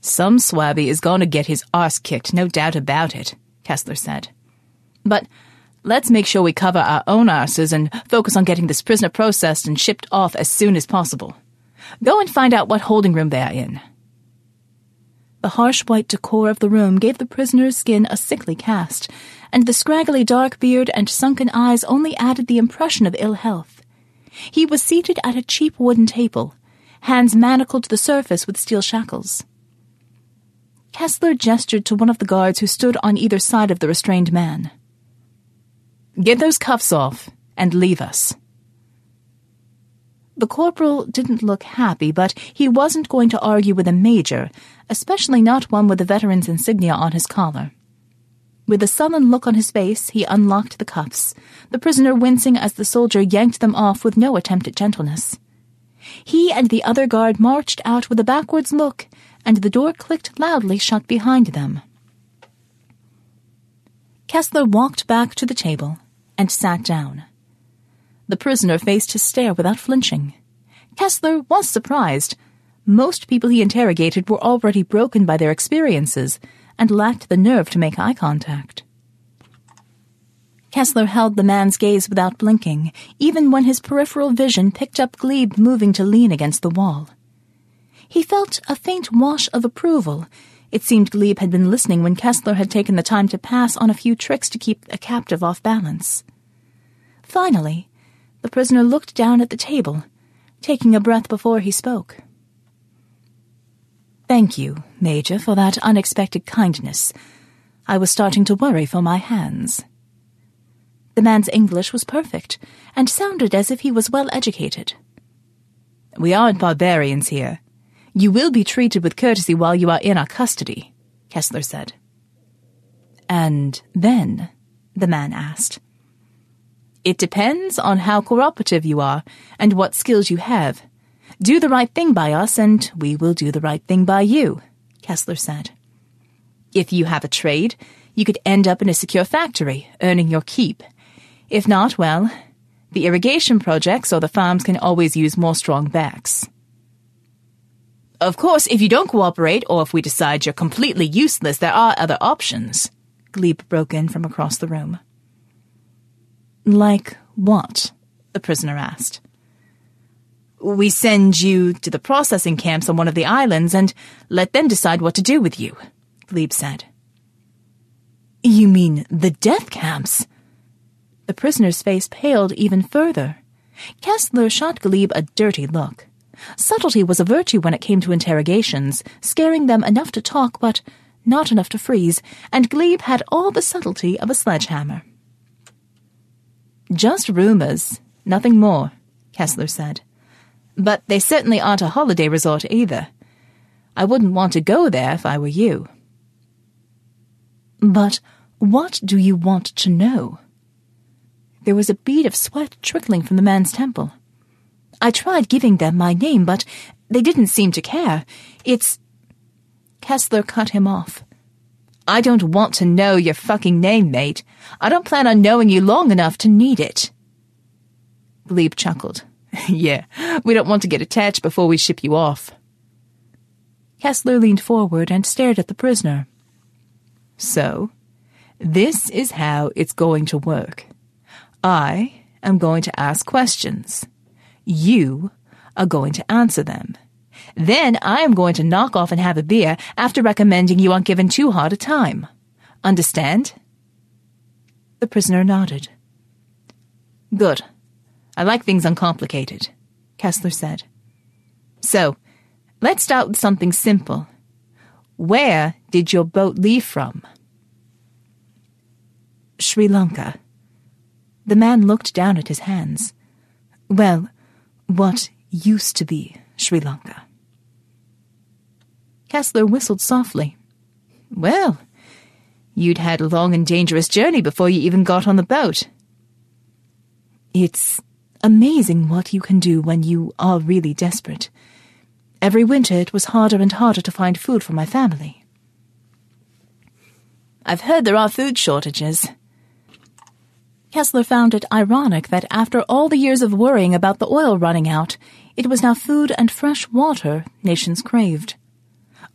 Some swabby is going to get his arse kicked, no doubt about it, Kessler said. But Let's make sure we cover our own asses and focus on getting this prisoner processed and shipped off as soon as possible. Go and find out what holding room they are in. The harsh white decor of the room gave the prisoner's skin a sickly cast, and the scraggly dark beard and sunken eyes only added the impression of ill health. He was seated at a cheap wooden table, hands manacled to the surface with steel shackles. Kessler gestured to one of the guards who stood on either side of the restrained man. Get those cuffs off and leave us. The corporal didn't look happy, but he wasn't going to argue with a major, especially not one with the veteran's insignia on his collar. With a sullen look on his face, he unlocked the cuffs, the prisoner wincing as the soldier yanked them off with no attempt at gentleness. He and the other guard marched out with a backwards look, and the door clicked loudly shut behind them. Kessler walked back to the table and sat down. The prisoner faced his stare without flinching. Kessler was surprised. Most people he interrogated were already broken by their experiences and lacked the nerve to make eye contact. Kessler held the man's gaze without blinking, even when his peripheral vision picked up Glebe moving to lean against the wall. He felt a faint wash of approval. It seemed Glebe had been listening when Kessler had taken the time to pass on a few tricks to keep a captive off balance. Finally, the prisoner looked down at the table, taking a breath before he spoke. Thank you, Major, for that unexpected kindness. I was starting to worry for my hands. The man's English was perfect, and sounded as if he was well educated. We aren't barbarians here. You will be treated with courtesy while you are in our custody, Kessler said. And then? the man asked. It depends on how cooperative you are and what skills you have. Do the right thing by us, and we will do the right thing by you, Kessler said. If you have a trade, you could end up in a secure factory, earning your keep. If not, well, the irrigation projects or the farms can always use more strong backs. Of course, if you don't cooperate, or if we decide you're completely useless, there are other options. Glebe broke in from across the room. Like what? the prisoner asked. We send you to the processing camps on one of the islands and let them decide what to do with you, Glebe said. You mean the death camps? The prisoner's face paled even further. Kessler shot Glebe a dirty look. Subtlety was a virtue when it came to interrogations, scaring them enough to talk, but not enough to freeze, and Glebe had all the subtlety of a sledgehammer. Just rumors, nothing more, Kessler said. But they certainly aren't a holiday resort either. I wouldn't want to go there if I were you. But what do you want to know? There was a bead of sweat trickling from the man's temple. I tried giving them my name, but they didn't seem to care. It's. Kessler cut him off. I don't want to know your fucking name, mate. I don't plan on knowing you long enough to need it. Glebe chuckled. yeah, we don't want to get attached before we ship you off. Kessler leaned forward and stared at the prisoner. So, this is how it's going to work. I am going to ask questions. You are going to answer them. Then I am going to knock off and have a beer after recommending you aren't given too hard a time. Understand? The prisoner nodded. Good. I like things uncomplicated, Kessler said. So, let's start with something simple. Where did your boat leave from? Sri Lanka. The man looked down at his hands. Well, what used to be Sri Lanka. Kessler whistled softly. Well, you'd had a long and dangerous journey before you even got on the boat. It's amazing what you can do when you are really desperate. Every winter it was harder and harder to find food for my family. I've heard there are food shortages. Kessler found it ironic that after all the years of worrying about the oil running out, it was now food and fresh water nations craved.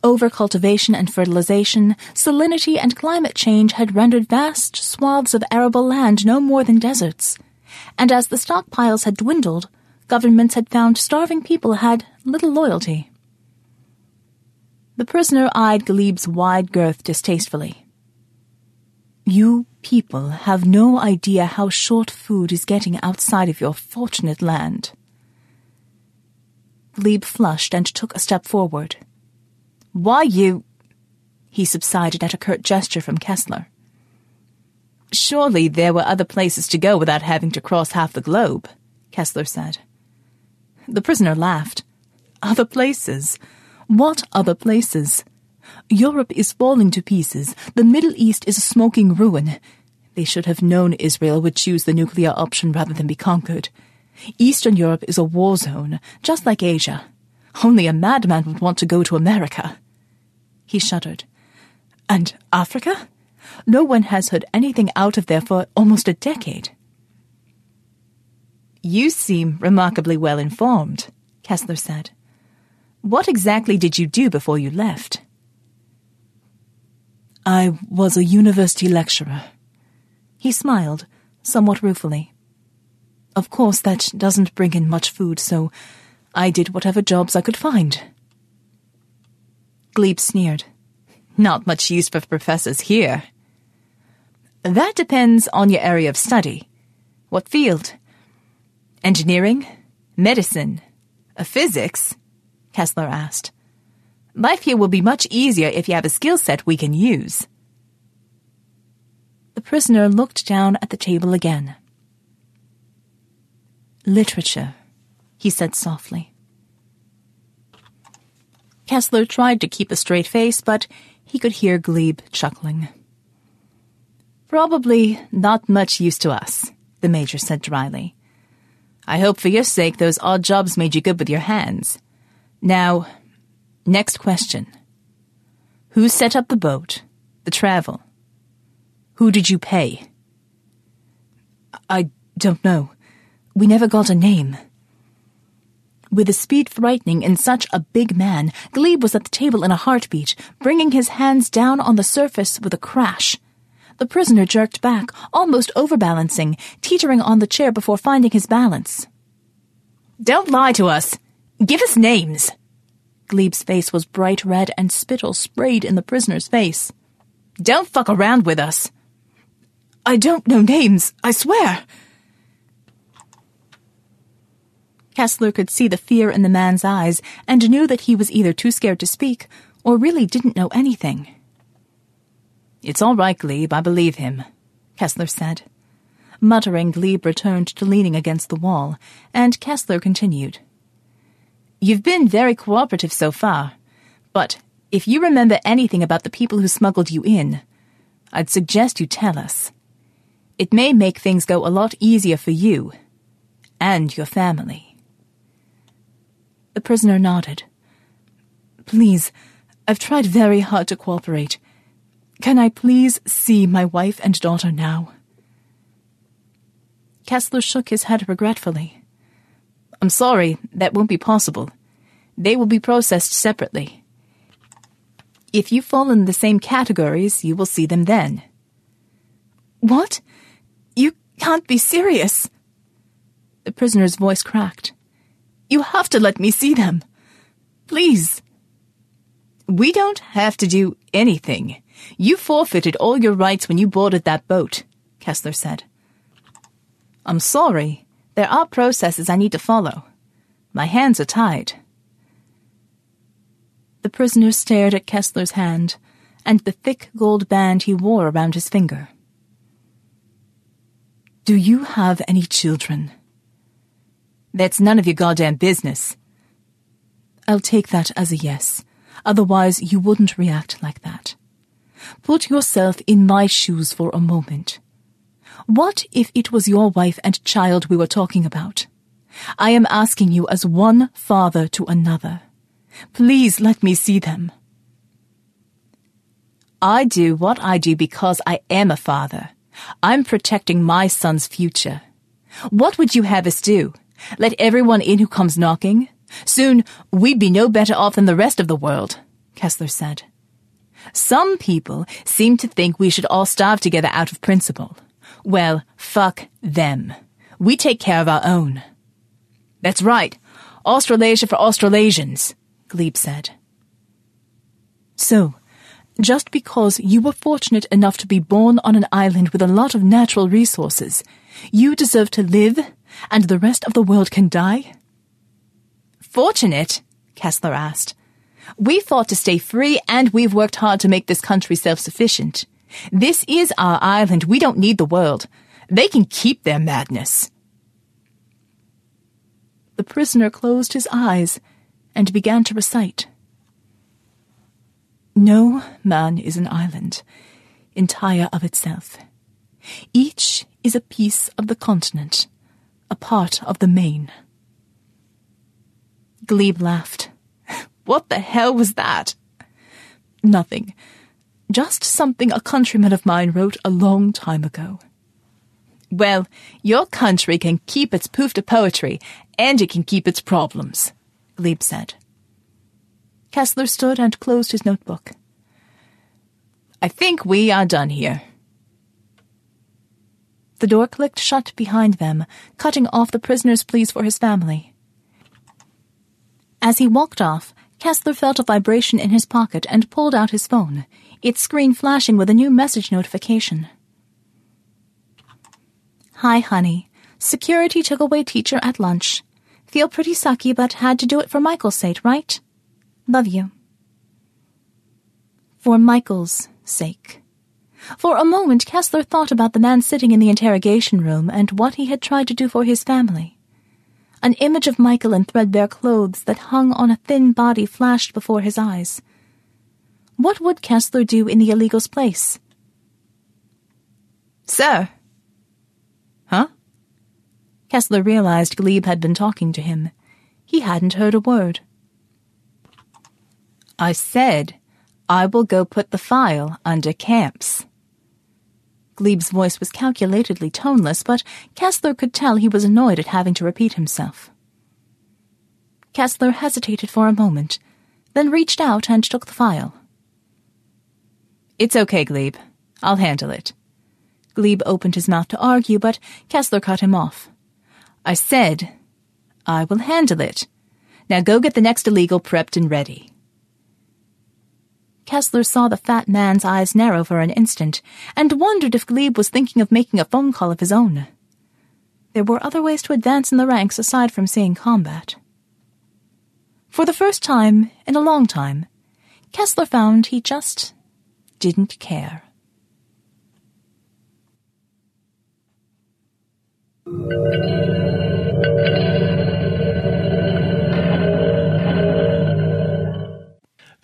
Overcultivation and fertilization, salinity and climate change had rendered vast swaths of arable land no more than deserts. And as the stockpiles had dwindled, governments had found starving people had little loyalty. The prisoner eyed Glebe's wide girth distastefully. You people have no idea how short food is getting outside of your fortunate land. Glebe flushed and took a step forward. Why you? He subsided at a curt gesture from Kessler. Surely there were other places to go without having to cross half the globe, Kessler said. The prisoner laughed. Other places? What other places? Europe is falling to pieces. The Middle East is a smoking ruin. They should have known Israel would choose the nuclear option rather than be conquered. Eastern Europe is a war zone, just like Asia. Only a madman would want to go to America. He shuddered. And Africa? No one has heard anything out of there for almost a decade. You seem remarkably well informed, Kessler said. What exactly did you do before you left? I was a university lecturer. He smiled, somewhat ruefully. Of course, that doesn't bring in much food, so I did whatever jobs I could find. Glebe sneered. Not much use for professors here. That depends on your area of study. What field? Engineering? Medicine? Physics? Kessler asked. Life here will be much easier if you have a skill set we can use. The prisoner looked down at the table again. Literature, he said softly. Kessler tried to keep a straight face, but he could hear Glebe chuckling. Probably not much use to us, the Major said dryly. I hope for your sake those odd jobs made you good with your hands. Now, Next question. Who set up the boat, the travel? Who did you pay? I don't know. We never got a name. With a speed frightening in such a big man, Glebe was at the table in a heartbeat, bringing his hands down on the surface with a crash. The prisoner jerked back, almost overbalancing, teetering on the chair before finding his balance. Don't lie to us! Give us names! Glebe's face was bright red and spittle sprayed in the prisoner's face. Don't fuck around with us. I don't know names, I swear. Kessler could see the fear in the man's eyes and knew that he was either too scared to speak or really didn't know anything. It's all right, Glebe, I believe him, Kessler said. Muttering, Glebe returned to leaning against the wall, and Kessler continued. You've been very cooperative so far, but if you remember anything about the people who smuggled you in, I'd suggest you tell us. It may make things go a lot easier for you and your family. The prisoner nodded. Please, I've tried very hard to cooperate. Can I please see my wife and daughter now? Kessler shook his head regretfully. I'm sorry, that won't be possible. They will be processed separately. If you fall in the same categories, you will see them then. What? You can't be serious. The prisoner's voice cracked. You have to let me see them. Please. We don't have to do anything. You forfeited all your rights when you boarded that boat, Kessler said. I'm sorry. There are processes I need to follow. My hands are tied. The prisoner stared at Kessler's hand and the thick gold band he wore around his finger. Do you have any children? That's none of your goddamn business. I'll take that as a yes. Otherwise, you wouldn't react like that. Put yourself in my shoes for a moment. What if it was your wife and child we were talking about? I am asking you as one father to another. Please let me see them. I do what I do because I am a father. I'm protecting my son's future. What would you have us do? Let everyone in who comes knocking? Soon we'd be no better off than the rest of the world, Kessler said. Some people seem to think we should all starve together out of principle. Well, fuck them. We take care of our own. That's right. Australasia for Australasians, Glebe said. So, just because you were fortunate enough to be born on an island with a lot of natural resources, you deserve to live and the rest of the world can die? Fortunate? Kessler asked. We fought to stay free and we've worked hard to make this country self-sufficient. This is our island. We don't need the world. They can keep their madness. The prisoner closed his eyes and began to recite. No man is an island, entire of itself. Each is a piece of the continent, a part of the main. Glebe laughed. What the hell was that? Nothing. Just something a countryman of mine wrote a long time ago. Well, your country can keep its poof to poetry, and it can keep its problems, Glebe said. Kessler stood and closed his notebook. I think we are done here. The door clicked shut behind them, cutting off the prisoner's pleas for his family. As he walked off, Kessler felt a vibration in his pocket and pulled out his phone, its screen flashing with a new message notification. Hi, honey. Security took away teacher at lunch. Feel pretty sucky, but had to do it for Michael's sake, right? Love you. For Michael's sake. For a moment, Kessler thought about the man sitting in the interrogation room and what he had tried to do for his family. An image of Michael in threadbare clothes that hung on a thin body flashed before his eyes. What would Kessler do in the illegal's place? Sir. Huh? Kessler realized Glebe had been talking to him. He hadn't heard a word. I said, I will go put the file under camps. Glebe's voice was calculatedly toneless, but Kessler could tell he was annoyed at having to repeat himself. Kessler hesitated for a moment, then reached out and took the file. It's okay, Glebe. I'll handle it. Glebe opened his mouth to argue, but Kessler cut him off. I said, I will handle it. Now go get the next illegal prepped and ready. Kessler saw the fat man's eyes narrow for an instant and wondered if Glebe was thinking of making a phone call of his own. There were other ways to advance in the ranks aside from seeing combat. For the first time in a long time, Kessler found he just didn't care.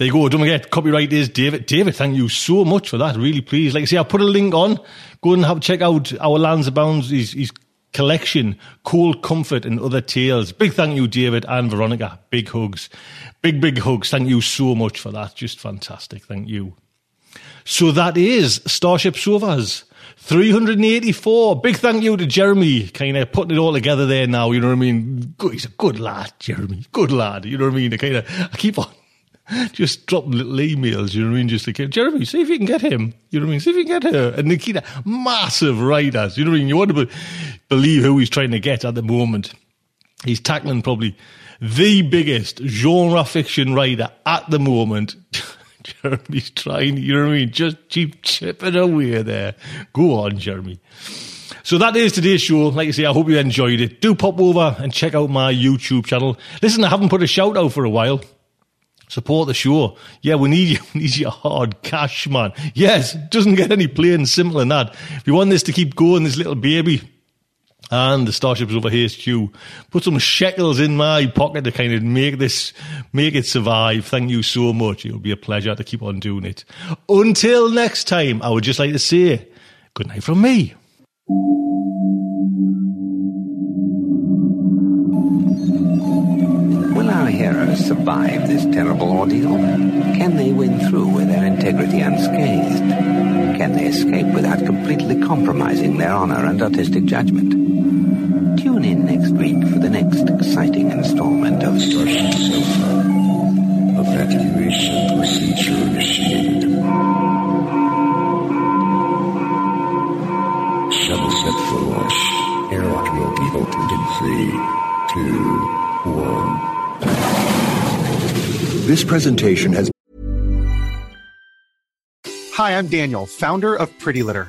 There you go. Don't forget, copyright is David. David, thank you so much for that. Really pleased. Like I say, I'll put a link on. Go and have check out our Lands Abounds, his, his collection, Cold Comfort and Other Tales. Big thank you, David and Veronica. Big hugs. Big, big hugs. Thank you so much for that. Just fantastic. Thank you. So that is Starship Sofas. 384. Big thank you to Jeremy, kind of putting it all together there now. You know what I mean? Good, he's a good lad, Jeremy. Good lad. You know what I mean? I kind of, I keep on just dropping little emails, you know what I mean? Just like, Jeremy, see if you can get him. You know what I mean? See if you can get her. And Nikita, massive writers. You know what I mean? You want to be, believe who he's trying to get at the moment. He's tackling probably the biggest genre fiction writer at the moment. Jeremy's trying, you know what I mean? Just keep chipping away there. Go on, Jeremy. So that is today's show. Like I say, I hope you enjoyed it. Do pop over and check out my YouTube channel. Listen, I haven't put a shout out for a while. Support the show. Yeah, we need you. We need your hard cash, man. Yes, doesn't get any plain simple than that. If you want this to keep going, this little baby, and the Starship Sofa HQ, put some shekels in my pocket to kind of make this, make it survive. Thank you so much. It'll be a pleasure to keep on doing it. Until next time, I would just like to say good night from me. Will our heroes survive this terrible ordeal? Can they win through with their integrity unscathed? Can they escape without completely compromising their honor and artistic judgment? Tune in next week for the next exciting installment of Starship Sofa. Evacuation procedure initiated. Shuttle set for launch. Airlock will be opened in three, two, one. This presentation has Hi, I'm Daniel, founder of Pretty Litter.